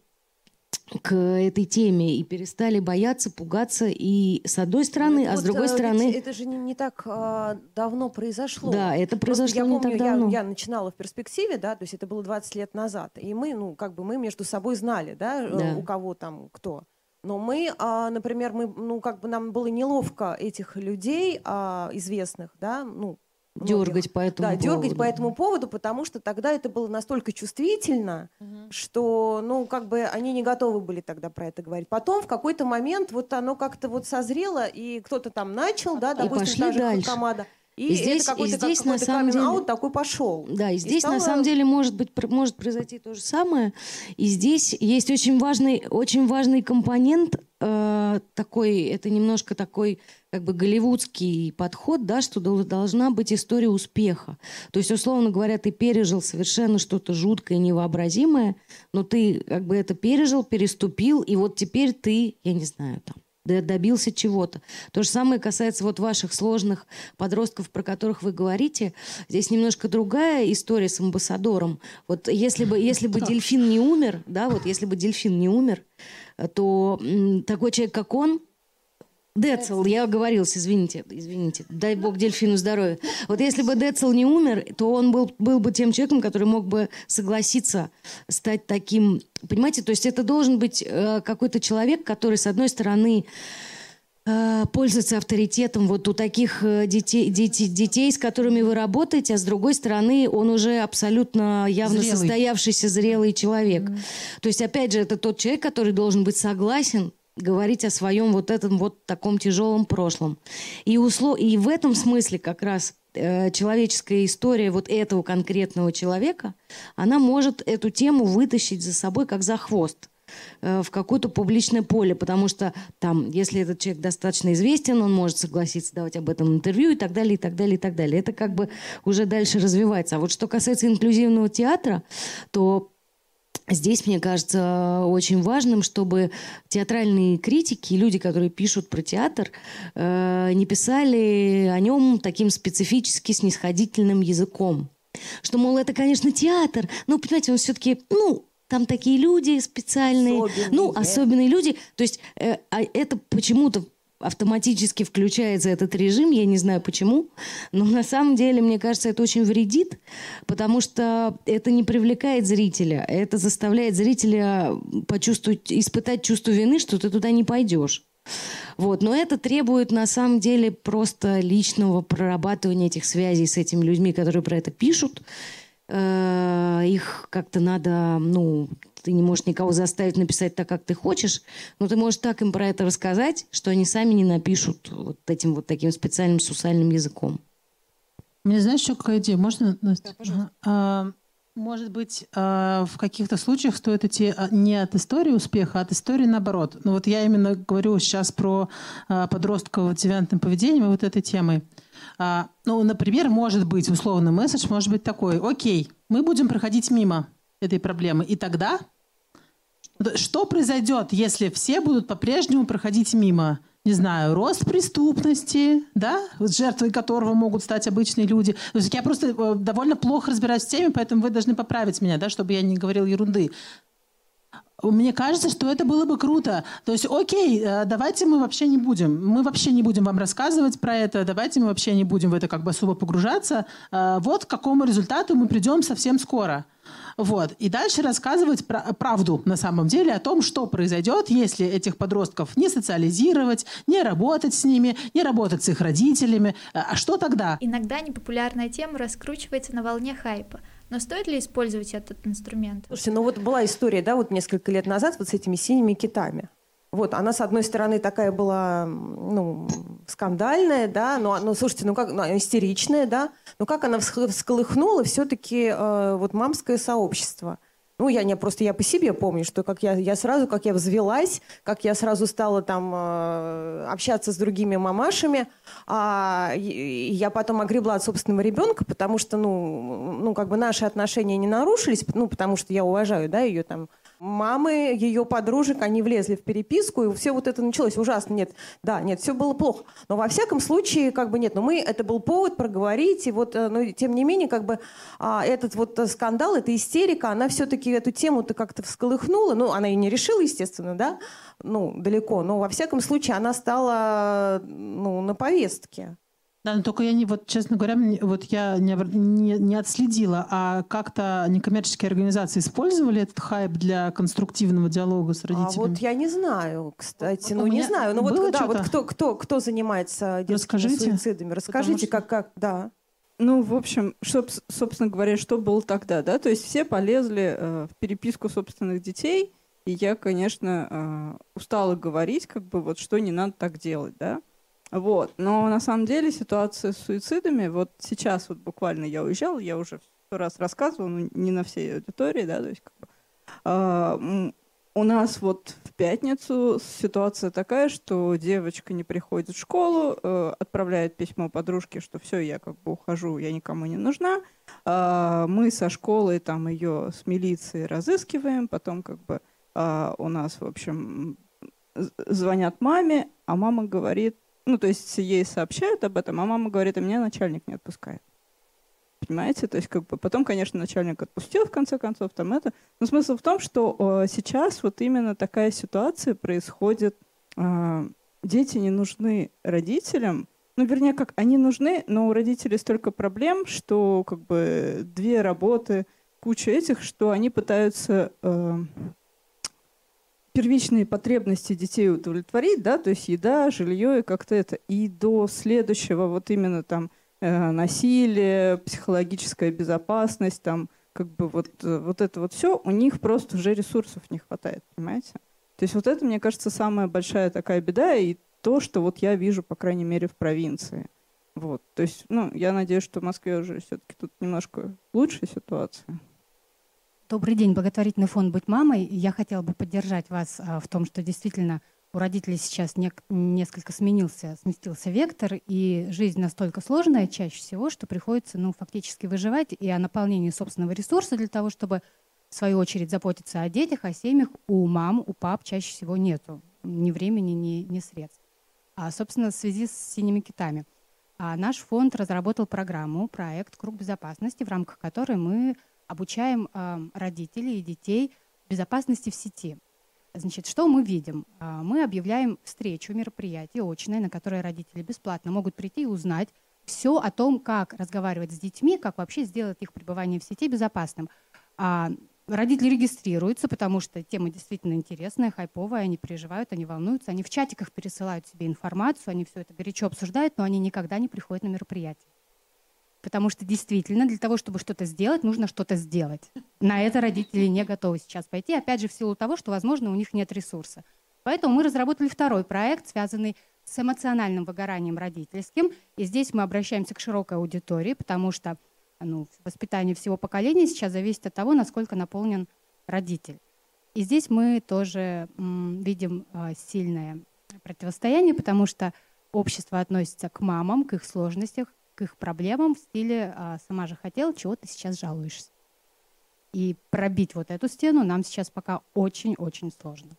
[SPEAKER 6] к этой теме и перестали бояться, пугаться. И с одной стороны, ну, а с другой э, стороны...
[SPEAKER 4] Это же не, не так а, давно произошло.
[SPEAKER 6] Да, это произошло
[SPEAKER 4] я
[SPEAKER 6] не
[SPEAKER 4] помню,
[SPEAKER 6] так давно.
[SPEAKER 4] Я, я начинала в перспективе, да, то есть это было 20 лет назад. И мы, ну, как бы мы между собой знали, да, э, да. у кого там кто. Но мы, а, например, мы, ну, как бы нам было неловко этих людей а, известных, да, ну,
[SPEAKER 6] Дергать по этому
[SPEAKER 4] да,
[SPEAKER 6] поводу.
[SPEAKER 4] дергать по этому поводу, потому что тогда это было настолько чувствительно, угу. что, ну, как бы они не готовы были тогда про это говорить. Потом в какой-то момент вот оно как-то вот созрело, и кто-то там начал, да, допустим,
[SPEAKER 6] и пошли даже дальше.
[SPEAKER 4] команда.
[SPEAKER 6] И, и здесь, и здесь как, на самом деле
[SPEAKER 4] такой пошел.
[SPEAKER 6] Да, и здесь и стало... на самом деле может быть может произойти то же самое. И здесь есть очень важный очень важный компонент э, такой, это немножко такой как бы голливудский подход, да, что должна быть история успеха. То есть условно говоря, ты пережил совершенно что-то жуткое, невообразимое, но ты как бы это пережил, переступил, и вот теперь ты, я не знаю, там добился чего-то. То же самое касается вот ваших сложных подростков, про которых вы говорите. Здесь немножко другая история с амбассадором. Вот если бы, если бы дельфин не умер, да, вот если бы дельфин не умер, то такой человек, как он, Децл, я оговорился, извините, извините. Дай бог дельфину здоровья. Вот если бы Децл не умер, то он был, был бы тем человеком, который мог бы согласиться стать таким... Понимаете, то есть это должен быть э, какой-то человек, который, с одной стороны, э, пользуется авторитетом вот у таких э, детей, детей, детей, с которыми вы работаете, а с другой стороны, он уже абсолютно явно зрелый. состоявшийся зрелый человек. Mm-hmm. То есть, опять же, это тот человек, который должен быть согласен говорить о своем вот этом вот таком тяжелом прошлом. И, услов... и в этом смысле как раз э, человеческая история вот этого конкретного человека, она может эту тему вытащить за собой как за хвост э, в какое-то публичное поле, потому что там, если этот человек достаточно известен, он может согласиться давать об этом интервью и так далее, и так далее, и так далее. Это как бы уже дальше развивается. А вот что касается инклюзивного театра, то Здесь, мне кажется, очень важным, чтобы театральные критики, люди, которые пишут про театр, э, не писали о нем таким специфически снисходительным языком. Что, мол, это, конечно, театр, но, понимаете, он все-таки, ну, там такие люди специальные, особенные. ну, особенные люди. То есть э, а это почему-то автоматически включается этот режим, я не знаю почему, но на самом деле, мне кажется, это очень вредит, потому что это не привлекает зрителя, это заставляет зрителя почувствовать, испытать чувство вины, что ты туда не пойдешь. Вот. Но это требует на самом деле просто личного прорабатывания этих связей с этими людьми, которые про это пишут. Э, их как-то надо, ну, ты не можешь никого заставить написать так, как ты хочешь, но ты можешь так им про это рассказать, что они сами не напишут вот этим вот таким специальным сусальным языком.
[SPEAKER 5] Мне знаешь, еще какая идея? Можно, Настя? Да, а, может быть, а, в каких-то случаях стоит идти а, не от истории успеха, а от истории наоборот. Ну вот я именно говорю сейчас про подростков девиантным поведением и вот этой темой. Ну, например, может быть условный месседж, может быть такой, окей, мы будем проходить мимо этой проблемы, и тогда что произойдет, если все будут по-прежнему проходить мимо? Не знаю, рост преступности, да, жертвой которого могут стать обычные люди. То есть я просто э, довольно плохо разбираюсь в теме, поэтому вы должны поправить меня, да, чтобы я не говорил ерунды. Мне кажется, что это было бы круто. То есть, окей, э, давайте мы вообще не будем. Мы вообще не будем вам рассказывать про это. Давайте мы вообще не будем в это как бы особо погружаться. Э, вот к какому результату мы придем совсем скоро. Вот. И дальше рассказывать про правду на самом деле о том, что произойдет, если этих подростков не социализировать, не работать с ними, не работать с их родителями. А что тогда?
[SPEAKER 3] Иногда непопулярная тема раскручивается на волне хайпа. Но стоит ли использовать этот инструмент?
[SPEAKER 4] Слушайте, ну вот была история, да, вот несколько лет назад вот с этими синими китами. Вот, она, с одной стороны, такая была, ну, скандальная, да, но, ну, слушайте, ну, как, ну, истеричная, да, но как она всколыхнула все-таки э, вот мамское сообщество. Ну, я не просто я по себе помню, что как я, я сразу, как я взвелась, как я сразу стала там э, общаться с другими мамашами, а я потом огребла от собственного ребенка, потому что, ну, ну, как бы наши отношения не нарушились, ну, потому что я уважаю, да, ее там мамы, ее подружек, они влезли в переписку, и все вот это началось ужасно. Нет, да, нет, все было плохо. Но во всяком случае, как бы нет, но мы, это был повод проговорить, и вот, э, но тем не менее, как бы а, этот вот скандал, эта истерика, она все-таки эту тему-то как-то всколыхнула, ну, она и не решила, естественно, да, ну, далеко, но во всяком случае она стала, ну, на повестке.
[SPEAKER 5] Да, но только я не, вот, честно говоря, вот я не, не, не отследила, а как-то некоммерческие организации использовали этот хайп для конструктивного диалога с родителями?
[SPEAKER 4] А вот я не знаю, кстати, вот ну не знаю, ну вот, да, вот кто, кто, кто занимается детскими Расскажите, суицидами, расскажите, как, как, да.
[SPEAKER 9] Ну, в общем, что, собственно говоря, что было тогда, да, то есть все полезли э, в переписку собственных детей, и я, конечно, э, устала говорить, как бы вот, что не надо так делать, да. Вот. Но на самом деле ситуация с суицидами, вот сейчас вот буквально я уезжала, я уже сто раз рассказывала, но не на всей аудитории, да, то есть как бы, э, у нас вот в пятницу ситуация такая, что девочка не приходит в школу, э, отправляет письмо подружке, что все, я как бы ухожу, я никому не нужна. Э, мы со школы там ее с милицией разыскиваем, потом как бы э, у нас, в общем, звонят маме, а мама говорит, ну, то есть ей сообщают об этом, а мама говорит, а меня начальник не отпускает. Понимаете? То есть, как бы потом, конечно, начальник отпустил в конце концов там это. Но смысл в том, что э, сейчас вот именно такая ситуация происходит. Э, дети не нужны родителям. Ну, вернее, как они нужны, но у родителей столько проблем, что как бы две работы, куча этих, что они пытаются э, первичные потребности детей удовлетворить, да, то есть еда, жилье и как-то это. И до следующего вот именно там э, насилие, психологическая безопасность, там как бы вот, э, вот это вот все, у них просто уже ресурсов не хватает, понимаете? То есть вот это, мне кажется, самая большая такая беда и то, что вот я вижу, по крайней мере, в провинции. Вот. То есть, ну, я надеюсь, что в Москве уже все-таки тут немножко лучшая ситуация.
[SPEAKER 10] Добрый день, благотворительный фонд «Быть мамой». Я хотела бы поддержать вас а, в том, что действительно у родителей сейчас не, несколько сменился, сместился вектор, и жизнь настолько сложная чаще всего, что приходится ну, фактически выживать и о наполнении собственного ресурса для того, чтобы в свою очередь заботиться о детях, о семьях, у мам, у пап чаще всего нету ни времени, ни, ни средств. А, собственно, в связи с синими китами. А наш фонд разработал программу, проект «Круг безопасности», в рамках которой мы обучаем э, родителей и детей безопасности в сети. Значит, что мы видим? Э, мы объявляем встречу, мероприятие очное, на которое родители бесплатно могут прийти и узнать все о том, как разговаривать с детьми, как вообще сделать их пребывание в сети безопасным. А родители регистрируются, потому что тема действительно интересная, хайповая, они переживают, они волнуются, они в чатиках пересылают себе информацию, они все это горячо обсуждают, но они никогда не приходят на мероприятие. Потому что действительно для того, чтобы что-то сделать, нужно что-то сделать. На это родители не готовы сейчас пойти, опять же, в силу того, что, возможно, у них нет ресурса. Поэтому мы разработали второй проект, связанный с эмоциональным выгоранием родительским. И здесь мы обращаемся к широкой аудитории, потому что ну, воспитание всего поколения сейчас зависит от того, насколько наполнен родитель. И здесь мы тоже м, видим э, сильное противостояние, потому что общество относится к мамам, к их сложностям, к их проблемам в стиле а, «сама же хотела, чего ты сейчас жалуешься». И пробить вот эту стену нам сейчас пока очень-очень сложно.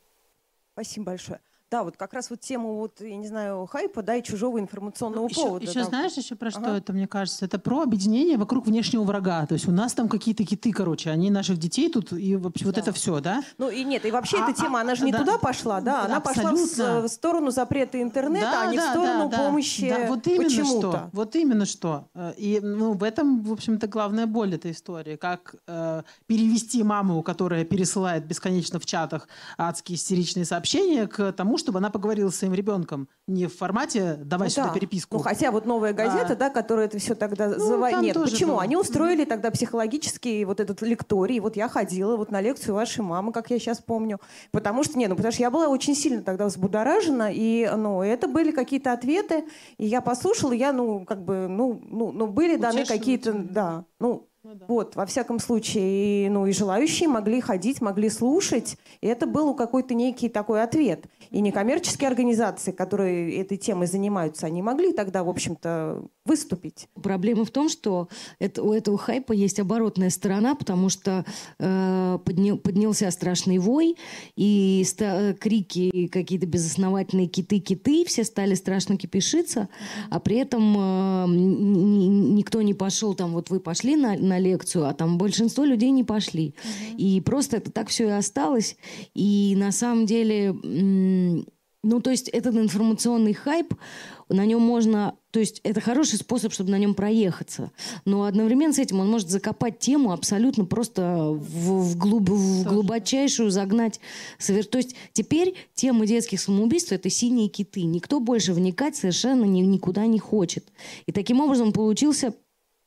[SPEAKER 4] Спасибо большое. Да, вот как раз вот тему вот, я не знаю, хайпа, да, и чужого информационного ну,
[SPEAKER 5] еще,
[SPEAKER 4] повода.
[SPEAKER 5] Еще
[SPEAKER 4] да.
[SPEAKER 5] знаешь еще про ага. что это, мне кажется? Это про объединение вокруг внешнего врага. То есть у нас там какие-то киты, короче, они наших детей тут, и вообще да. вот это все, да?
[SPEAKER 4] Ну и нет, и вообще а, эта тема, она же не да, туда пошла, да, она пошла в, в сторону запрета интернета, да, а не да, в сторону да, помощи да,
[SPEAKER 5] вот именно что, вот именно что. Э, и ну, в этом, в общем-то, главная боль этой истории. Как э, перевести маму, которая пересылает бесконечно в чатах адские истеричные сообщения, к тому, чтобы она поговорила с своим ребенком не в формате «давай ну, сюда да. переписку».
[SPEAKER 4] Ну, хотя вот «Новая газета», а... да, которая это все тогда... Ну, зав... Нет, почему? Было. Они устроили mm-hmm. тогда психологический вот этот лекторий. Вот я ходила вот на лекцию вашей мамы, как я сейчас помню. Потому что, не, ну, потому что я была очень сильно тогда взбудоражена, и, ну, это были какие-то ответы, и я послушала, я, ну, как бы, ну, ну, ну были даны какие-то, да, ну, ну, да. Вот, во всяком случае, и, ну и желающие могли ходить, могли слушать, и это был какой-то некий такой ответ. И некоммерческие организации, которые этой темой занимаются, они могли тогда, в общем-то, выступить.
[SPEAKER 6] Проблема в том, что это, у этого хайпа есть оборотная сторона, потому что э, подня, поднялся страшный вой, и ста, крики, какие-то безосновательные киты-киты, все стали страшно кипишиться, а при этом э, никто не пошел, там вот вы пошли на, на лекцию, а там большинство людей не пошли. Угу. И просто это так все и осталось. И на самом деле... Ну, то есть этот информационный хайп, на нем можно... То есть это хороший способ, чтобы на нем проехаться. Но одновременно с этим он может закопать тему абсолютно просто в, в, глуб, в глубочайшую загнать. То есть теперь тема детских самоубийств – это синие киты. Никто больше вникать совершенно ни, никуда не хочет. И таким образом получился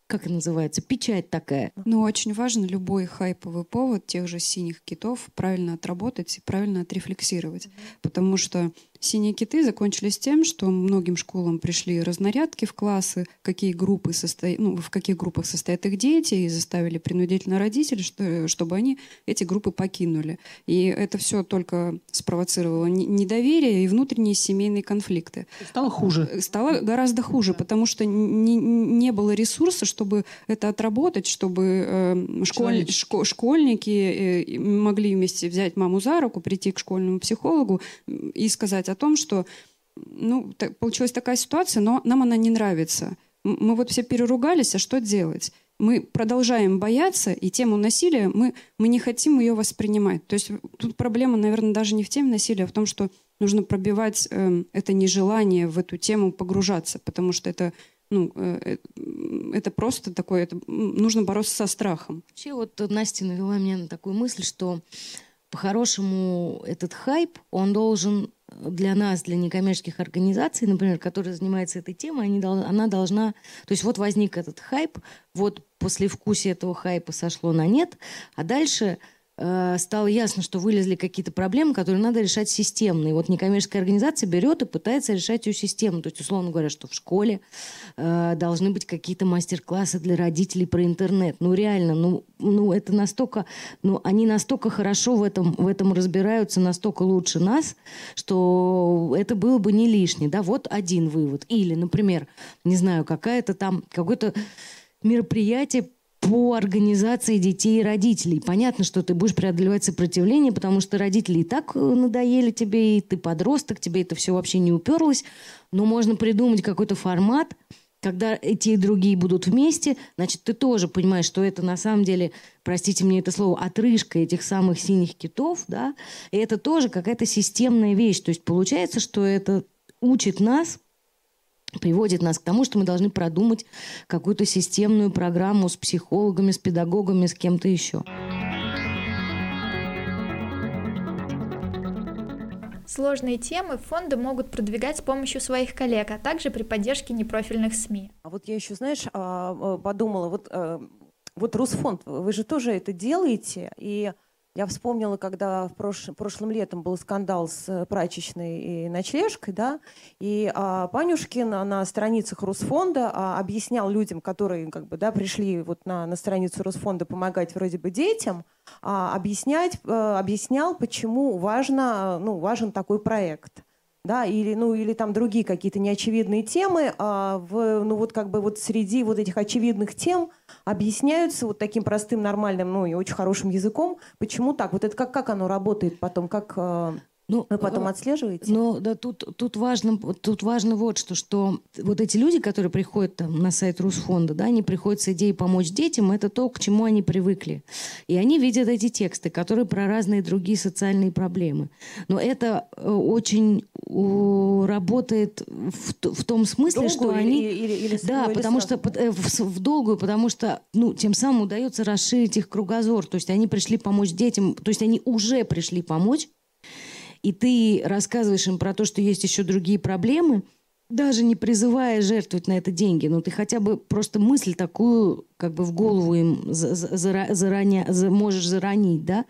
[SPEAKER 6] как это называется, печать такая.
[SPEAKER 7] Ну, очень важно любой хайповый повод тех же синих китов правильно отработать и правильно отрефлексировать. Mm-hmm. Потому что Синие киты закончились тем, что многим школам пришли разнарядки в классы, какие группы состо... ну, в каких группах состоят их дети, и заставили принудительно родителей, что... чтобы они эти группы покинули. И это все только спровоцировало недоверие и внутренние семейные конфликты.
[SPEAKER 5] Стало хуже.
[SPEAKER 7] Стало гораздо хуже, потому что не, не было ресурса, чтобы это отработать, чтобы э, школь... шко... школьники э, могли вместе взять маму за руку, прийти к школьному психологу и сказать, сказать о том, что ну, так, получилась такая ситуация, но нам она не нравится. Мы вот все переругались, а что делать? Мы продолжаем бояться, и тему насилия мы, мы не хотим ее воспринимать. То есть тут проблема, наверное, даже не в теме насилия, а в том, что нужно пробивать э, это нежелание в эту тему погружаться, потому что это ну, э, э это просто такое, это, нужно бороться со страхом.
[SPEAKER 6] Вообще вот Настя навела меня на такую мысль, что по-хорошему этот хайп, он должен для нас, для некоммерческих организаций, например, которые занимаются этой темой, они, она должна... То есть вот возник этот хайп, вот после вкусия этого хайпа сошло на нет, а дальше стало ясно, что вылезли какие-то проблемы, которые надо решать системно. И вот некоммерческая организация берет и пытается решать ее системно. То есть, условно говоря, что в школе э, должны быть какие-то мастер-классы для родителей про интернет. Ну, реально, ну, ну это настолько... Ну, они настолько хорошо в этом, в этом разбираются, настолько лучше нас, что это было бы не лишнее. Да, вот один вывод. Или, например, не знаю, какая-то там, какое-то мероприятие по организации детей и родителей. Понятно, что ты будешь преодолевать сопротивление, потому что родители и так э, надоели тебе, и ты подросток, тебе это все вообще не уперлось. Но можно придумать какой-то формат, когда эти и другие будут вместе, значит, ты тоже понимаешь, что это на самом деле, простите мне это слово, отрыжка этих самых синих китов, да, и это тоже какая-то системная вещь. То есть получается, что это учит нас приводит нас к тому, что мы должны продумать какую-то системную программу с психологами, с педагогами, с кем-то еще.
[SPEAKER 3] Сложные темы фонды могут продвигать с помощью своих коллег, а также при поддержке непрофильных СМИ.
[SPEAKER 4] А вот я еще, знаешь, а, а, подумала, вот, э, вот Русфонд, вы же тоже это делаете, и я вспомнила, когда в прош... прошлым летом был скандал с прачечной и ночлежкой, да, и а, Панюшкин на страницах Русфонда а, объяснял людям, которые как бы, да, пришли вот на, на страницу Русфонда помогать вроде бы детям, а, объяснять, а, объяснял, почему важно, ну, важен такой проект да, или, ну, или там другие какие-то неочевидные темы, а в, ну, вот как бы вот среди вот этих очевидных тем объясняются вот таким простым, нормальным, ну, и очень хорошим языком, почему так, вот это как, как оно работает потом, как э, ну, Вы потом э, отслеживаете?
[SPEAKER 6] Ну, да, тут, тут, важно, тут важно вот что, что вот эти люди, которые приходят там, на сайт Русфонда, да, они приходят с идеей помочь детям, это то, к чему они привыкли. И они видят эти тексты, которые про разные другие социальные проблемы. Но это э, очень работает в, в том смысле,
[SPEAKER 4] долгую
[SPEAKER 6] что они...
[SPEAKER 4] Или, или, или
[SPEAKER 6] да,
[SPEAKER 4] или
[SPEAKER 6] потому
[SPEAKER 4] сразу?
[SPEAKER 6] что э, в, в долгую, потому что ну, тем самым удается расширить их кругозор. То есть они пришли помочь детям, то есть они уже пришли помочь, и ты рассказываешь им про то, что есть еще другие проблемы, даже не призывая жертвовать на это деньги, но ты хотя бы просто мысль такую как бы в голову им заранее, можешь заранить, да,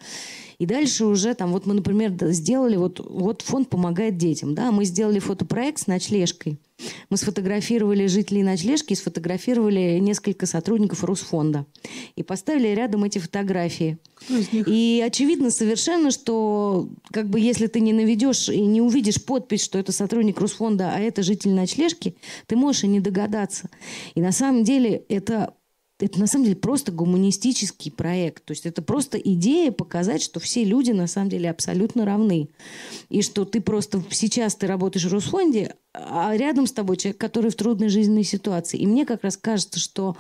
[SPEAKER 6] и дальше уже там, вот мы, например, сделали, вот, вот фонд помогает детям, да, мы сделали фотопроект с ночлежкой, мы сфотографировали жителей ночлежки и сфотографировали несколько сотрудников Русфонда. И поставили рядом эти фотографии. И очевидно совершенно, что как бы если ты не наведешь и не увидишь подпись, что это сотрудник Русфонда, а это житель ночлежки, ты можешь и не догадаться. И на самом деле это это на самом деле просто гуманистический проект. То есть это просто идея показать, что все люди на самом деле абсолютно равны. И что ты просто сейчас ты работаешь в Росфонде, а рядом с тобой человек, который в трудной жизненной ситуации. И мне как раз кажется, что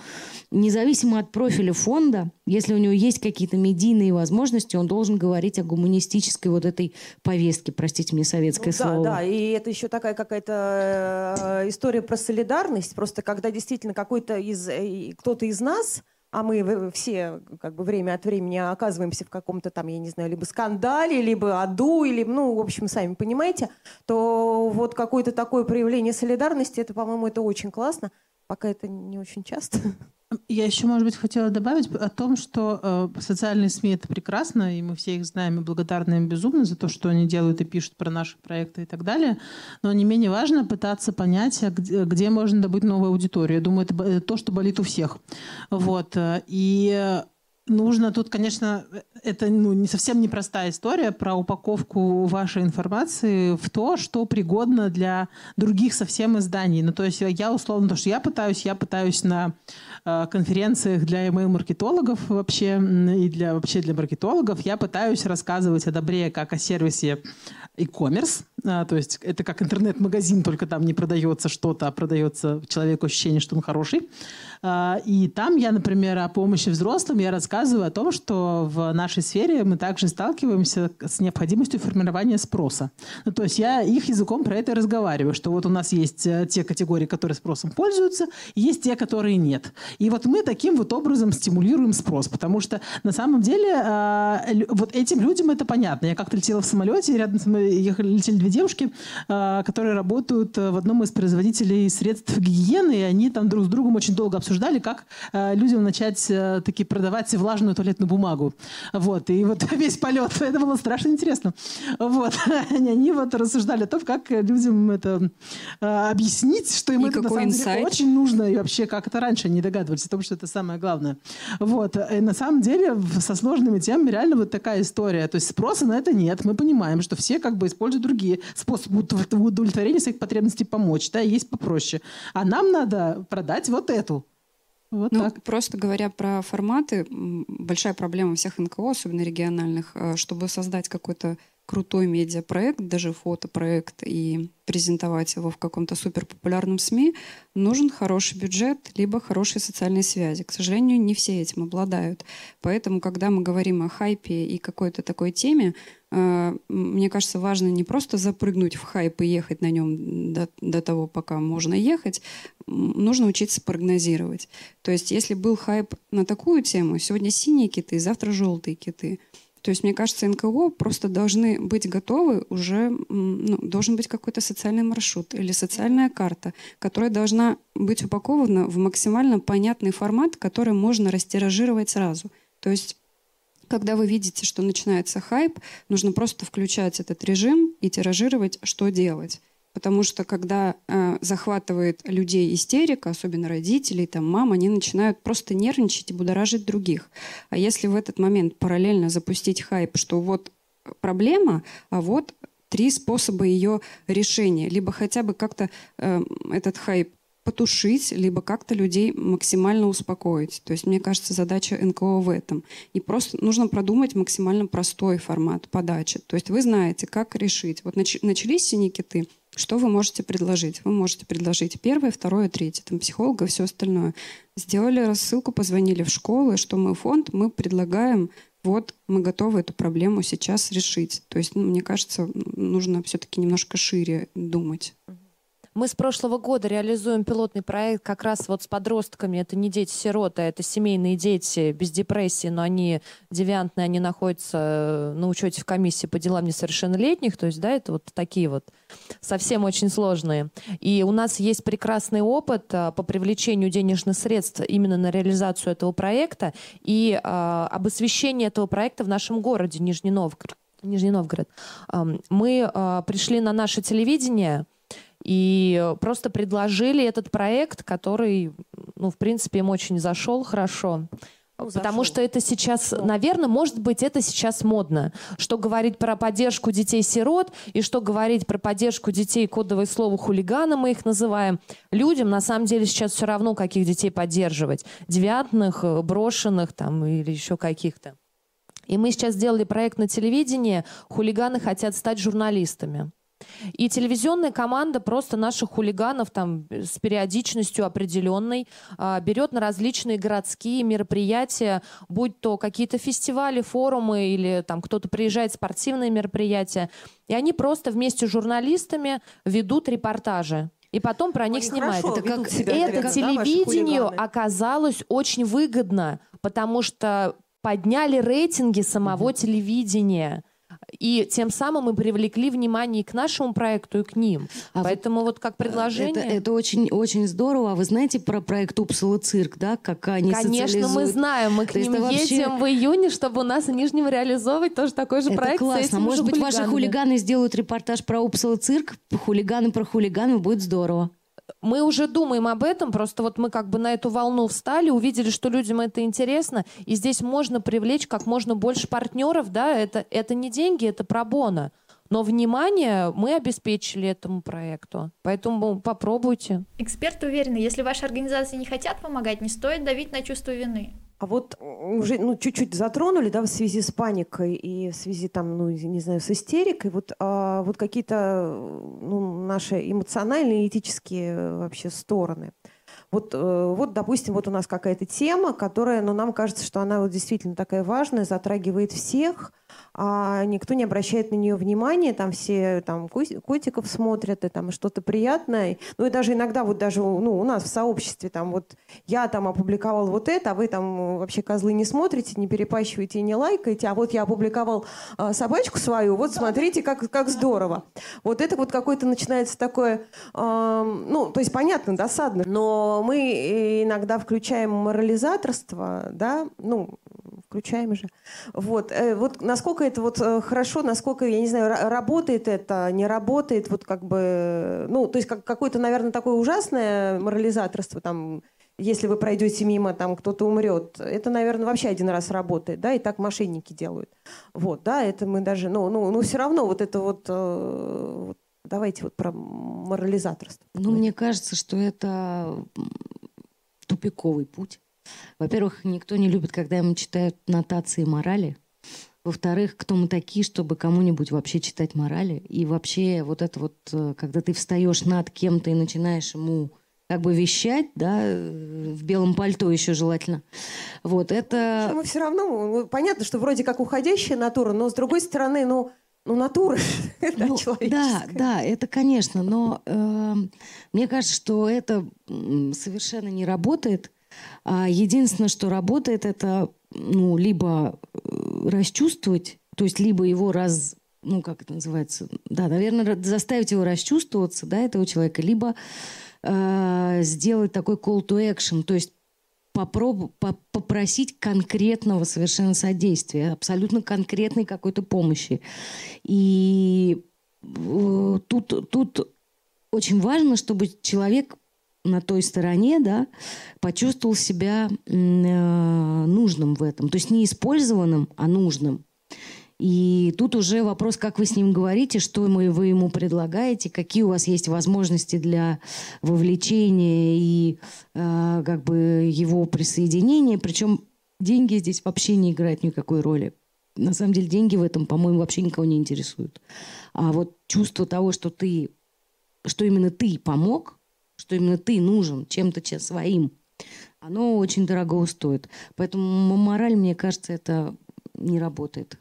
[SPEAKER 6] независимо от профиля фонда, если у него есть какие-то медийные возможности, он должен говорить о гуманистической вот этой повестке, простите мне советское
[SPEAKER 4] ну,
[SPEAKER 6] слово.
[SPEAKER 4] Да, да, и это еще такая какая-то э, история про солидарность, просто когда действительно какой-то из, э, кто-то из нас а мы все как бы время от времени оказываемся в каком-то там, я не знаю, либо скандале, либо аду, или, ну, в общем, сами понимаете, то вот какое-то такое проявление солидарности, это, по-моему, это очень классно, пока это не очень часто.
[SPEAKER 5] Я еще, может быть, хотела добавить о том, что э, социальные СМИ это прекрасно, и мы все их знаем и благодарны им безумно за то, что они делают и пишут про наши проекты и так далее. Но не менее важно пытаться понять, а где, где можно добыть новую аудиторию. Я думаю, это, это то, что болит у всех. Вот. Э, и нужно тут, конечно, это ну, не совсем непростая история про упаковку вашей информации в то, что пригодно для других совсем изданий. Ну, то есть я условно, то, что я пытаюсь, я пытаюсь на э, конференциях для email-маркетологов вообще и для, вообще для маркетологов, я пытаюсь рассказывать о добре как о сервисе e-commerce, а, то есть это как интернет-магазин, только там не продается что-то, а продается человеку ощущение, что он хороший. А, и там я, например, о помощи взрослым, я рассказываю о том, что в нашей сфере мы также сталкиваемся с необходимостью формирования спроса. Ну, то есть я их языком про это разговариваю, что вот у нас есть э, те категории, которые спросом пользуются, и есть те, которые нет. И вот мы таким вот образом стимулируем спрос, потому что на самом деле а, вот этим людям это понятно. Я как-то летела в самолете, и рядом ехали, летели две девушки, а, которые работают в одном из производителей средств гигиены, и они там друг с другом очень долго обсуждали, как а, людям начать таки продавать влажную туалетную бумагу. Вот. И вот весь полет, это было страшно интересно. Вот. Они вот рассуждали о том, как людям это объяснить, что им и это на самом деле очень нужно, и вообще как это раньше не догадывались о том, что это самое главное. Вот. И на самом деле со сложными темами реально вот такая история. То есть спроса на это нет. Мы понимаем, что все как бы используют другие способы удовлетворения своих потребностей помочь. Да, есть попроще. А нам надо продать вот эту.
[SPEAKER 7] Вот ну, так. просто говоря про форматы, большая проблема всех НКО, особенно региональных, э, чтобы создать какой-то крутой медиапроект, даже фотопроект, и презентовать его в каком-то суперпопулярном СМИ, нужен хороший бюджет, либо хорошие социальные связи. К сожалению, не все этим обладают. Поэтому, когда мы говорим о хайпе и какой-то такой теме, э, мне кажется, важно не просто запрыгнуть в хайп и ехать на нем до, до того, пока можно ехать, нужно учиться прогнозировать. То есть, если был хайп на такую тему, сегодня синие киты, завтра желтые киты – то есть, мне кажется, НКО просто должны быть готовы уже, ну, должен быть какой-то социальный маршрут или социальная карта, которая должна быть упакована в максимально понятный формат, который можно растиражировать сразу. То есть когда вы видите, что начинается хайп, нужно просто включать этот режим и тиражировать, что делать. Потому что когда э, захватывает людей истерика, особенно родителей, там, мам, они начинают просто нервничать и будоражить других. А если в этот момент параллельно запустить хайп, что вот проблема, а вот три способа ее решения, либо хотя бы как-то э, этот хайп потушить, либо как-то людей максимально успокоить. То есть, мне кажется, задача НКО в этом. И просто нужно продумать максимально простой формат подачи. То есть вы знаете, как решить. Вот нач- начались синякиты, что вы можете предложить? Вы можете предложить первое, второе, третье, там психолога и все остальное. Сделали рассылку, позвонили в школы, что мы фонд, мы предлагаем, вот мы готовы эту проблему сейчас решить. То есть, ну, мне кажется, нужно все-таки немножко шире думать.
[SPEAKER 11] Мы с прошлого года реализуем пилотный проект как раз вот с подростками. Это не дети-сироты, это семейные дети без депрессии, но они девиантные, они находятся э, на учете в комиссии по делам несовершеннолетних. То есть, да, это вот такие вот совсем очень сложные. И у нас есть прекрасный опыт а, по привлечению денежных средств именно на реализацию этого проекта и а, об освещении этого проекта в нашем городе Нижний Новгород. Нижний Новгород. Мы а, пришли на наше телевидение, и просто предложили этот проект, который, ну, в принципе, им очень зашел хорошо. Ну, Потому что это сейчас, ну. наверное, может быть, это сейчас модно. Что говорить про поддержку детей-сирот и что говорить про поддержку детей, кодовое слово хулигана мы их называем. Людям, на самом деле, сейчас все равно, каких детей поддерживать. Девятных, э, брошенных там или еще каких-то. И мы сейчас сделали проект на телевидении «Хулиганы хотят стать журналистами». И телевизионная команда просто наших хулиганов там с периодичностью определенной а, берет на различные городские мероприятия, будь то какие-то фестивали, форумы или там кто-то приезжает спортивные мероприятия, и они просто вместе с журналистами ведут репортажи. И потом про них снимают. Это, как, себя, это как, телевидению оказалось очень выгодно, потому что подняли рейтинги самого mm-hmm. телевидения. И тем самым мы привлекли внимание и к нашему проекту, и к ним. А Поэтому вот, вот как предложение...
[SPEAKER 6] Это, это очень, очень здорово. А вы знаете про проект Упсала цирк, да? Как они
[SPEAKER 11] Конечно, мы знаем. Мы к То ним едем вообще... в июне, чтобы у нас в Нижнем реализовывать тоже такой же
[SPEAKER 6] это
[SPEAKER 11] проект
[SPEAKER 6] классно. Может быть, ваши хулиганы сделают репортаж про Упсала цирк, хулиганы про хулиганов, будет здорово
[SPEAKER 11] мы уже думаем об этом, просто вот мы как бы на эту волну встали, увидели, что людям это интересно, и здесь можно привлечь как можно больше партнеров, да, это, это не деньги, это пробона. Но внимание мы обеспечили этому проекту. Поэтому попробуйте.
[SPEAKER 3] Эксперты уверены, если ваши организации не хотят помогать, не стоит давить на чувство вины.
[SPEAKER 4] А вот уже ну, чуть-чуть затронули, да, в связи с паникой и в связи там, ну, не знаю, с истерикой, вот, а, вот какие-то ну, наши эмоциональные, этические вообще стороны. Вот, э, вот, допустим, вот у нас какая-то тема, которая, ну, нам кажется, что она вот действительно такая важная, затрагивает всех, а никто не обращает на нее внимания, там все там котиков смотрят, и там что-то приятное. Ну и даже иногда вот даже ну, у нас в сообществе там вот я там опубликовал вот это, а вы там вообще козлы не смотрите, не перепащиваете и не лайкаете, а вот я опубликовал э, собачку свою, вот смотрите, как, как здорово. Вот это вот какое-то начинается такое, э, ну, то есть понятно, досадно, но мы иногда включаем морализаторство, да, ну, включаем же. Вот, э, вот насколько это вот э, хорошо, насколько, я не знаю, работает это, не работает, вот как бы, ну, то есть как, какое-то, наверное, такое ужасное морализаторство, там, если вы пройдете мимо, там кто-то умрет, это, наверное, вообще один раз работает, да, и так мошенники делают. Вот, да, это мы даже, ну, ну, ну все равно вот это вот, э, вот давайте вот про морализаторство.
[SPEAKER 6] Ну, мне кажется, что это тупиковый путь. Во-первых, никто не любит, когда ему читают нотации морали. Во-вторых, кто мы такие, чтобы кому-нибудь вообще читать морали? И вообще вот это вот, э, когда ты встаешь над кем-то и начинаешь ему как бы вещать, да, э, в белом пальто еще желательно. Вот это...
[SPEAKER 4] Мы все равно, ну, понятно, что вроде как уходящая натура, но с другой стороны, ну, ну натура это ну,
[SPEAKER 6] Да, да, это, конечно, но э, мне кажется, что это совершенно не работает, единственное, что работает, это ну, либо э, расчувствовать, то есть либо его раз, ну, как это называется, да, наверное, заставить его расчувствоваться, да, этого человека, либо э, сделать такой call to action, то есть попроб... попросить конкретного совершенно содействия, абсолютно конкретной какой-то помощи. И э, тут, тут очень важно, чтобы человек на той стороне, да, почувствовал себя э, нужным в этом. То есть не использованным, а нужным. И тут уже вопрос, как вы с ним говорите, что вы, ему предлагаете, какие у вас есть возможности для вовлечения и э, как бы его присоединения. Причем деньги здесь вообще не играют никакой роли. На самом деле деньги в этом, по-моему, вообще никого не интересуют. А вот чувство того, что ты, что именно ты помог, что именно ты нужен чем-то своим, оно очень дорого стоит. Поэтому мораль, мне кажется, это не работает.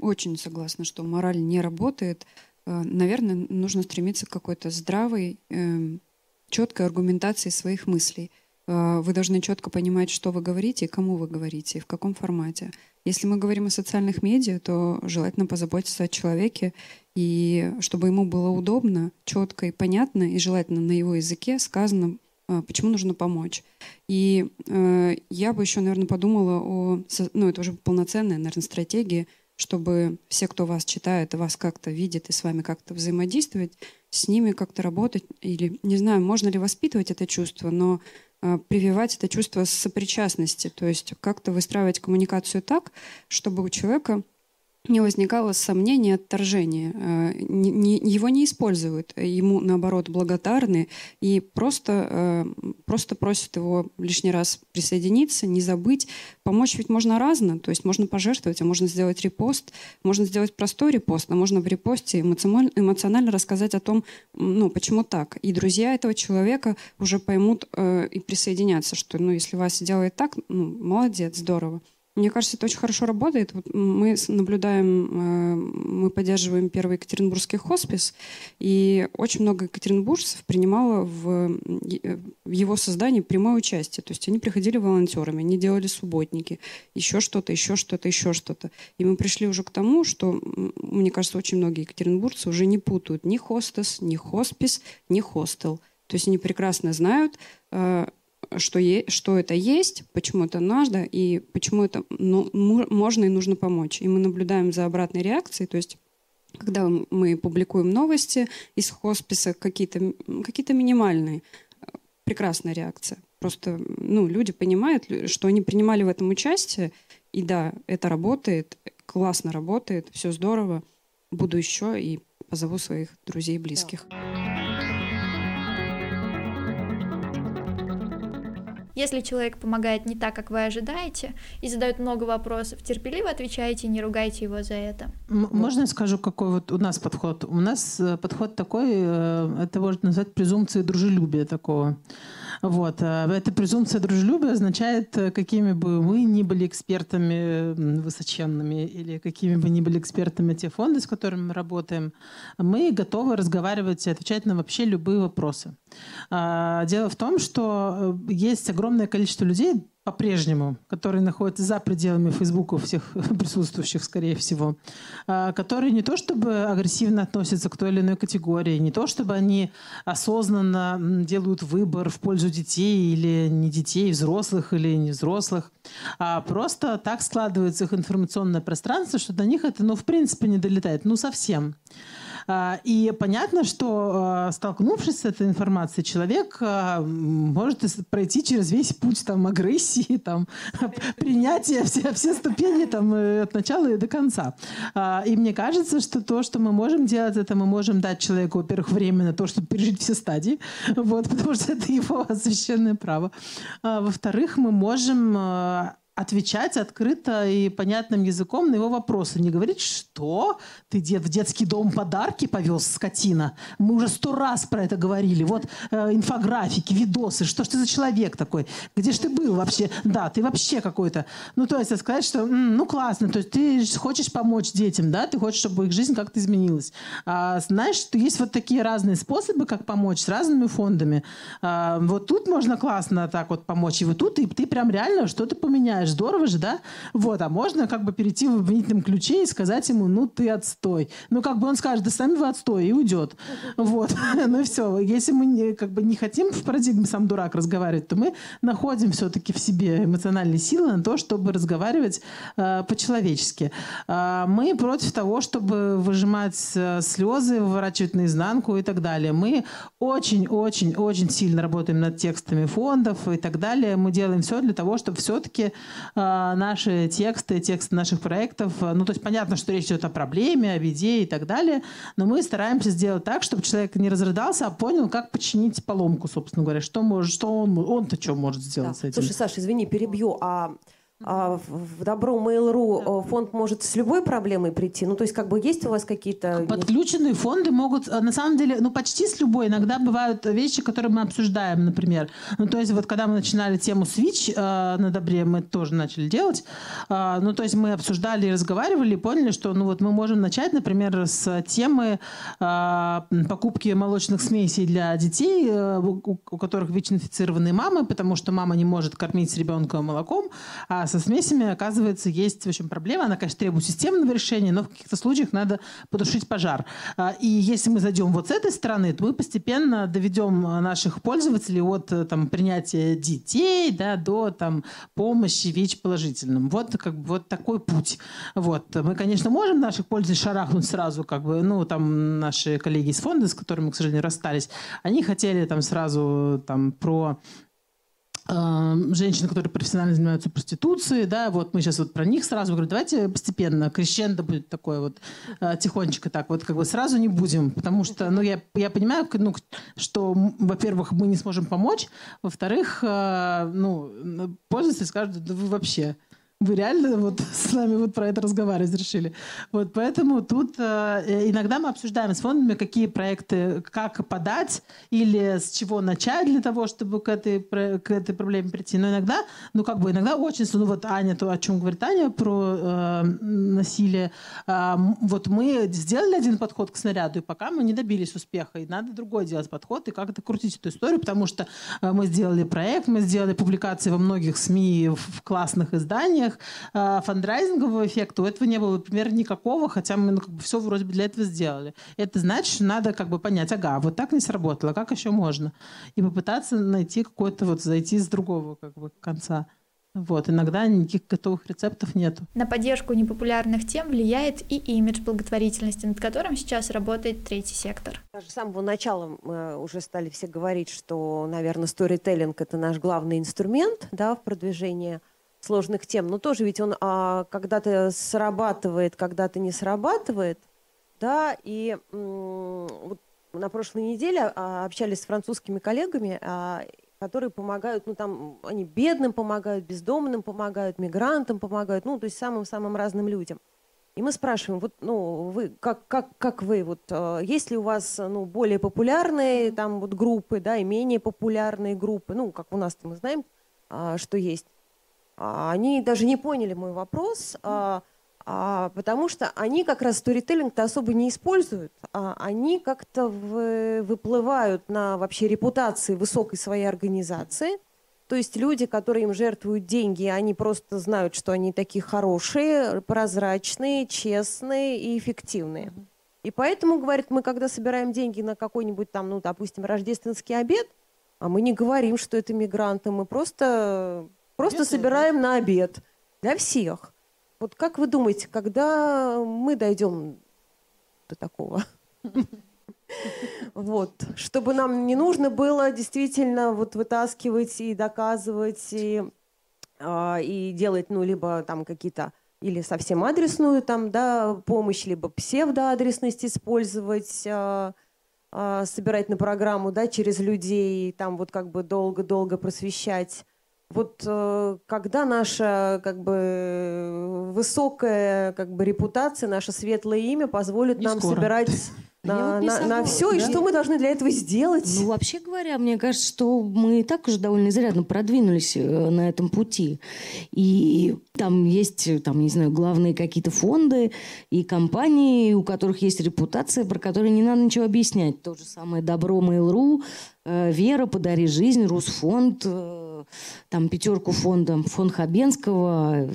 [SPEAKER 7] Очень согласна, что мораль не работает. Э, наверное, нужно стремиться к какой-то здравой, эм, четкой аргументации своих мыслей. Э, вы должны четко понимать, что вы говорите и кому вы говорите, и в каком формате. Если мы говорим о социальных медиа, то желательно позаботиться о человеке и чтобы ему было удобно, четко и понятно, и желательно на его языке сказано, а, почему нужно помочь. И э, я бы еще, наверное, подумала о, ну это уже полноценная, наверное, стратегия, чтобы все, кто вас читает, вас как-то видит и с вами как-то взаимодействовать, с ними как-то работать или, не знаю, можно ли воспитывать это чувство, но э, прививать это чувство сопричастности, то есть как-то выстраивать коммуникацию так, чтобы у человека не возникало сомнения, отторжения. Э, его не используют, ему, наоборот, благодарны и просто, э, просто просят его лишний раз присоединиться, не забыть. Помочь ведь можно разно, то есть можно пожертвовать, а можно сделать репост, можно сделать простой репост, а можно в репосте эмоционально, эмоционально рассказать о том, ну, почему так. И друзья этого человека уже поймут э, и присоединятся, что, ну, если Вася делает так, ну, молодец, здорово. Мне кажется, это очень хорошо работает. Вот мы наблюдаем, э, мы поддерживаем первый екатеринбургский хоспис, и очень много екатеринбуржцев принимало в, э, в его создании прямое участие. То есть они приходили волонтерами, они делали субботники, еще что-то, еще что-то, еще что-то. И мы пришли уже к тому, что, мне кажется, очень многие екатеринбуржцы уже не путают ни хостес, ни хоспис, ни хостел. То есть они прекрасно знают, э, что, е- что это есть, почему это надо и почему это ну, можно и нужно помочь. И мы наблюдаем за обратной реакцией, то есть когда мы публикуем новости из хосписа, какие-то какие минимальные, прекрасная реакция. Просто ну, люди понимают, что они принимали в этом участие, и да, это работает, классно работает, все здорово. Буду еще и позову своих друзей и близких. Да.
[SPEAKER 3] Если человек помогает не так, как вы ожидаете, и задает много вопросов, терпеливо отвечайте, не ругайте его за это.
[SPEAKER 5] Можно я скажу, какой вот у нас подход? У нас э, подход такой, э, это можно назвать презумпцией дружелюбия такого. Вот. А эта презумпция дружелюбия означает, э, какими бы мы ни были экспертами высоченными или какими бы ни были экспертами те фонды, с которыми мы работаем, мы готовы разговаривать и отвечать на вообще любые вопросы. А, дело в том, что э, есть огромное количество людей, по-прежнему, которые находятся за пределами Фейсбука всех присутствующих, скорее всего, а, которые не то чтобы агрессивно относятся к той или иной категории, не то чтобы они осознанно делают выбор в пользу детей или не детей, взрослых или не взрослых, а просто так складывается их информационное пространство, что до них это, ну, в принципе, не долетает, ну, совсем. А, и понятно, что а, столкнувшись с этой информацией, человек а, может пройти через весь путь там, агрессии, там, принятия, все, все ступени там, э, от начала и до конца. И мне кажется, что то, что мы можем делать, это мы можем дать человеку, во-первых, время на то, чтобы пережить все стадии, вот, потому что это его священное право. Во-вторых, мы можем отвечать открыто и понятным языком на его вопросы. Не говорить, что ты в детский дом подарки повез, скотина. Мы уже сто раз про это говорили. Вот э, инфографики, видосы. Что ж ты за человек такой? Где ж ты был вообще? Да, ты вообще какой-то. Ну, то есть сказать, что м, ну классно, то есть ты хочешь помочь детям, да, ты хочешь, чтобы их жизнь как-то изменилась. А, знаешь, что есть вот такие разные способы, как помочь с разными фондами. А, вот тут можно классно так вот помочь, и вот тут и ты прям реально что-то поменяешь знаешь, здорово же, да? Вот, а можно как бы перейти в обвинительном ключе и сказать ему, ну, ты отстой. Ну, как бы он скажет, да сами вы отстой, и уйдет. Вот, ну и все. Если мы не, как бы не хотим в парадигме сам дурак разговаривать, то мы находим все-таки в себе эмоциональные силы на то, чтобы разговаривать э, по-человечески. Э, мы против того, чтобы выжимать э, слезы, выворачивать наизнанку и так далее. Мы очень-очень-очень сильно работаем над текстами фондов и так далее. Мы делаем все для того, чтобы все-таки наши тексты, тексты наших проектов. Э, ну, то есть понятно, что речь идет о проблеме, о беде и так далее, но мы стараемся сделать так, чтобы человек не разрыдался, а понял, как починить поломку, собственно говоря, что может, что он, он-то что может сделать да. с этим.
[SPEAKER 4] Слушай, Саша, извини, перебью, а а в Добро Mail.ru фонд может с любой проблемой прийти? Ну, то есть, как бы есть у вас какие-то...
[SPEAKER 5] Подключенные фонды могут, э, на самом деле, ну, почти с любой. Иногда бывают вещи, которые мы обсуждаем, например. Ну, то есть, вот когда мы начинали тему Switch э, на Добре, мы тоже начали делать. Э, ну, то есть, мы обсуждали и разговаривали, и поняли, что, ну, вот мы можем начать, например, с темы э, покупки молочных смесей для детей, э, у, у которых ВИЧ-инфицированные мамы, потому что мама не может кормить ребенка молоком, а со смесями, оказывается, есть в общем проблема. Она, конечно, требует системного решения, но в каких-то случаях надо потушить пожар. А, и если мы зайдем вот с этой стороны, то мы постепенно доведем наших пользователей от там, принятия детей да, до там, помощи ВИЧ-положительным. Вот, как бы, вот такой путь. Вот. Мы, конечно, можем наших пользователей шарахнуть сразу, как бы, ну, там наши коллеги из фонда, с которыми, к сожалению, расстались, они хотели там сразу там про женщины, которые профессионально занимаются проституцией, да, вот мы сейчас вот про них сразу говорю, давайте постепенно, крещендо будет такое вот, э, тихонечко так, вот как бы сразу не будем, потому что, ну, я, я понимаю, ну, что, во-первых, мы не сможем помочь, во-вторых, э, ну, пользователи скажут, да вы вообще, вы реально вот с нами вот про это разговаривать решили. Вот поэтому тут э, иногда мы обсуждаем с фондами, какие проекты, как подать или с чего начать для того, чтобы к этой, к этой проблеме прийти. Но иногда, ну как бы иногда очень, ну вот Аня, то, о чем говорит Аня про э, насилие, э, вот мы сделали один подход к снаряду, и пока мы не добились успеха, и надо другой делать подход, и как это крутить эту историю, потому что э, мы сделали проект, мы сделали публикации во многих СМИ в классных изданиях, разных э, фандрайзингового эффекта у этого не было, например, никакого, хотя мы ну, как бы все вроде бы для этого сделали. Это значит, что надо как бы понять, ага, вот так не сработало, как еще можно? И попытаться найти какой-то вот, зайти с другого как бы конца. Вот, иногда никаких готовых рецептов нет.
[SPEAKER 3] На поддержку непопулярных тем влияет и имидж благотворительности, над которым сейчас работает третий сектор.
[SPEAKER 4] Даже с самого начала мы уже стали все говорить, что, наверное, сторителлинг – это наш главный инструмент да, в продвижении – сложных тем, но тоже ведь он а, когда-то срабатывает, когда-то не срабатывает, да, и вот на прошлой неделе а, общались с французскими коллегами, а, которые помогают, ну там они бедным помогают, бездомным помогают, мигрантам помогают, ну то есть самым-самым разным людям. И мы спрашиваем, вот, ну, вы, как, как, как вы, вот, э, есть ли у вас, ну, более популярные там вот группы, да, и менее популярные группы, ну, как у нас мы знаем, а, что есть. А, они даже не поняли мой вопрос, а, а, потому что они как раз сторителлинг-то особо не используют, они как-то выплывают на вообще репутации высокой своей организации – то есть люди, которые им жертвуют деньги, они просто знают, что они такие хорошие, прозрачные, честные и эффективные. И поэтому, говорит, мы когда собираем деньги на какой-нибудь там, ну, допустим, рождественский обед, а мы не говорим, что это мигранты, мы просто, просто собираем на обед для всех. Вот как вы думаете, когда мы дойдем до такого? Вот. Чтобы нам не нужно было действительно вот вытаскивать и доказывать, и, э, и делать, ну, либо там какие-то или совсем адресную там, да, помощь, либо псевдоадресность использовать, э, э, собирать на программу, да, через людей, там вот как бы долго-долго просвещать. Вот э, когда наша как бы высокая как бы репутация, наше светлое имя позволит
[SPEAKER 6] Не
[SPEAKER 4] нам
[SPEAKER 6] скоро.
[SPEAKER 4] собирать на,
[SPEAKER 6] вот
[SPEAKER 4] на, на все, и
[SPEAKER 6] да.
[SPEAKER 4] что мы должны для этого сделать?
[SPEAKER 6] Ну, вообще говоря, мне кажется, что мы и так уже довольно изрядно продвинулись э, на этом пути. И там есть, э, там, не знаю, главные какие-то фонды и компании, у которых есть репутация, про которые не надо ничего объяснять. То же самое Добро Mail.ru, Вера, Подари жизнь, Русфонд, там пятерку фондом, фонд Хабенского,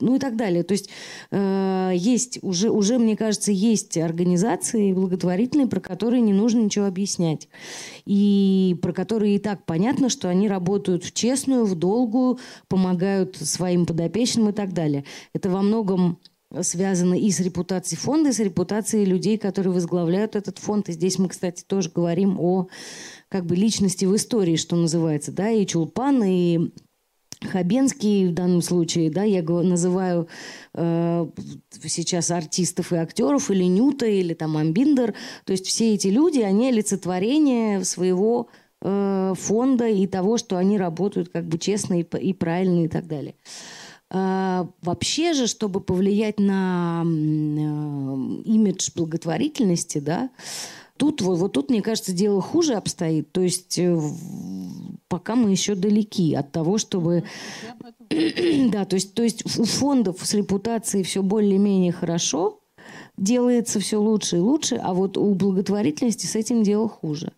[SPEAKER 6] ну и так далее. То есть э, есть уже, уже, мне кажется, есть организации благотворительные, про которые не нужно ничего объяснять. И про которые и так понятно, что они работают в честную, в долгую, помогают своим подопечным и так далее. Это во многом связано и с репутацией фонда, и с репутацией людей, которые возглавляют этот фонд. И здесь мы, кстати, тоже говорим о как бы личности в истории, что называется, да, и Чулпан, и Хабенский в данном случае, да, я называю э, сейчас артистов и актеров, или Нюта, или там Амбиндер. То есть все эти люди, они олицетворение своего э, фонда и того, что они работают как бы честно и, и правильно и так далее. А, вообще же, чтобы повлиять на э, имидж благотворительности, да, тут вот, вот тут, мне кажется, дело хуже обстоит. То есть э, пока мы еще далеки от того, чтобы... да, то есть, то есть у фондов с репутацией все более-менее хорошо, делается все лучше и лучше, а вот у благотворительности с этим дело хуже.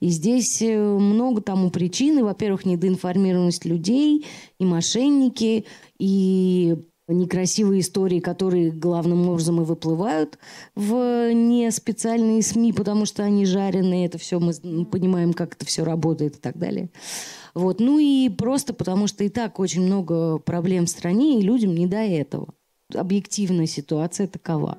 [SPEAKER 6] И здесь э, много тому причин. И, Во-первых, недоинформированность людей, и мошенники, и некрасивые истории, которые главным образом и выплывают в не специальные СМИ, потому что они жареные, это все мы понимаем, как это все работает и так далее. Вот. Ну и просто потому что и так очень много проблем в стране, и людям не до этого. Объективная ситуация такова.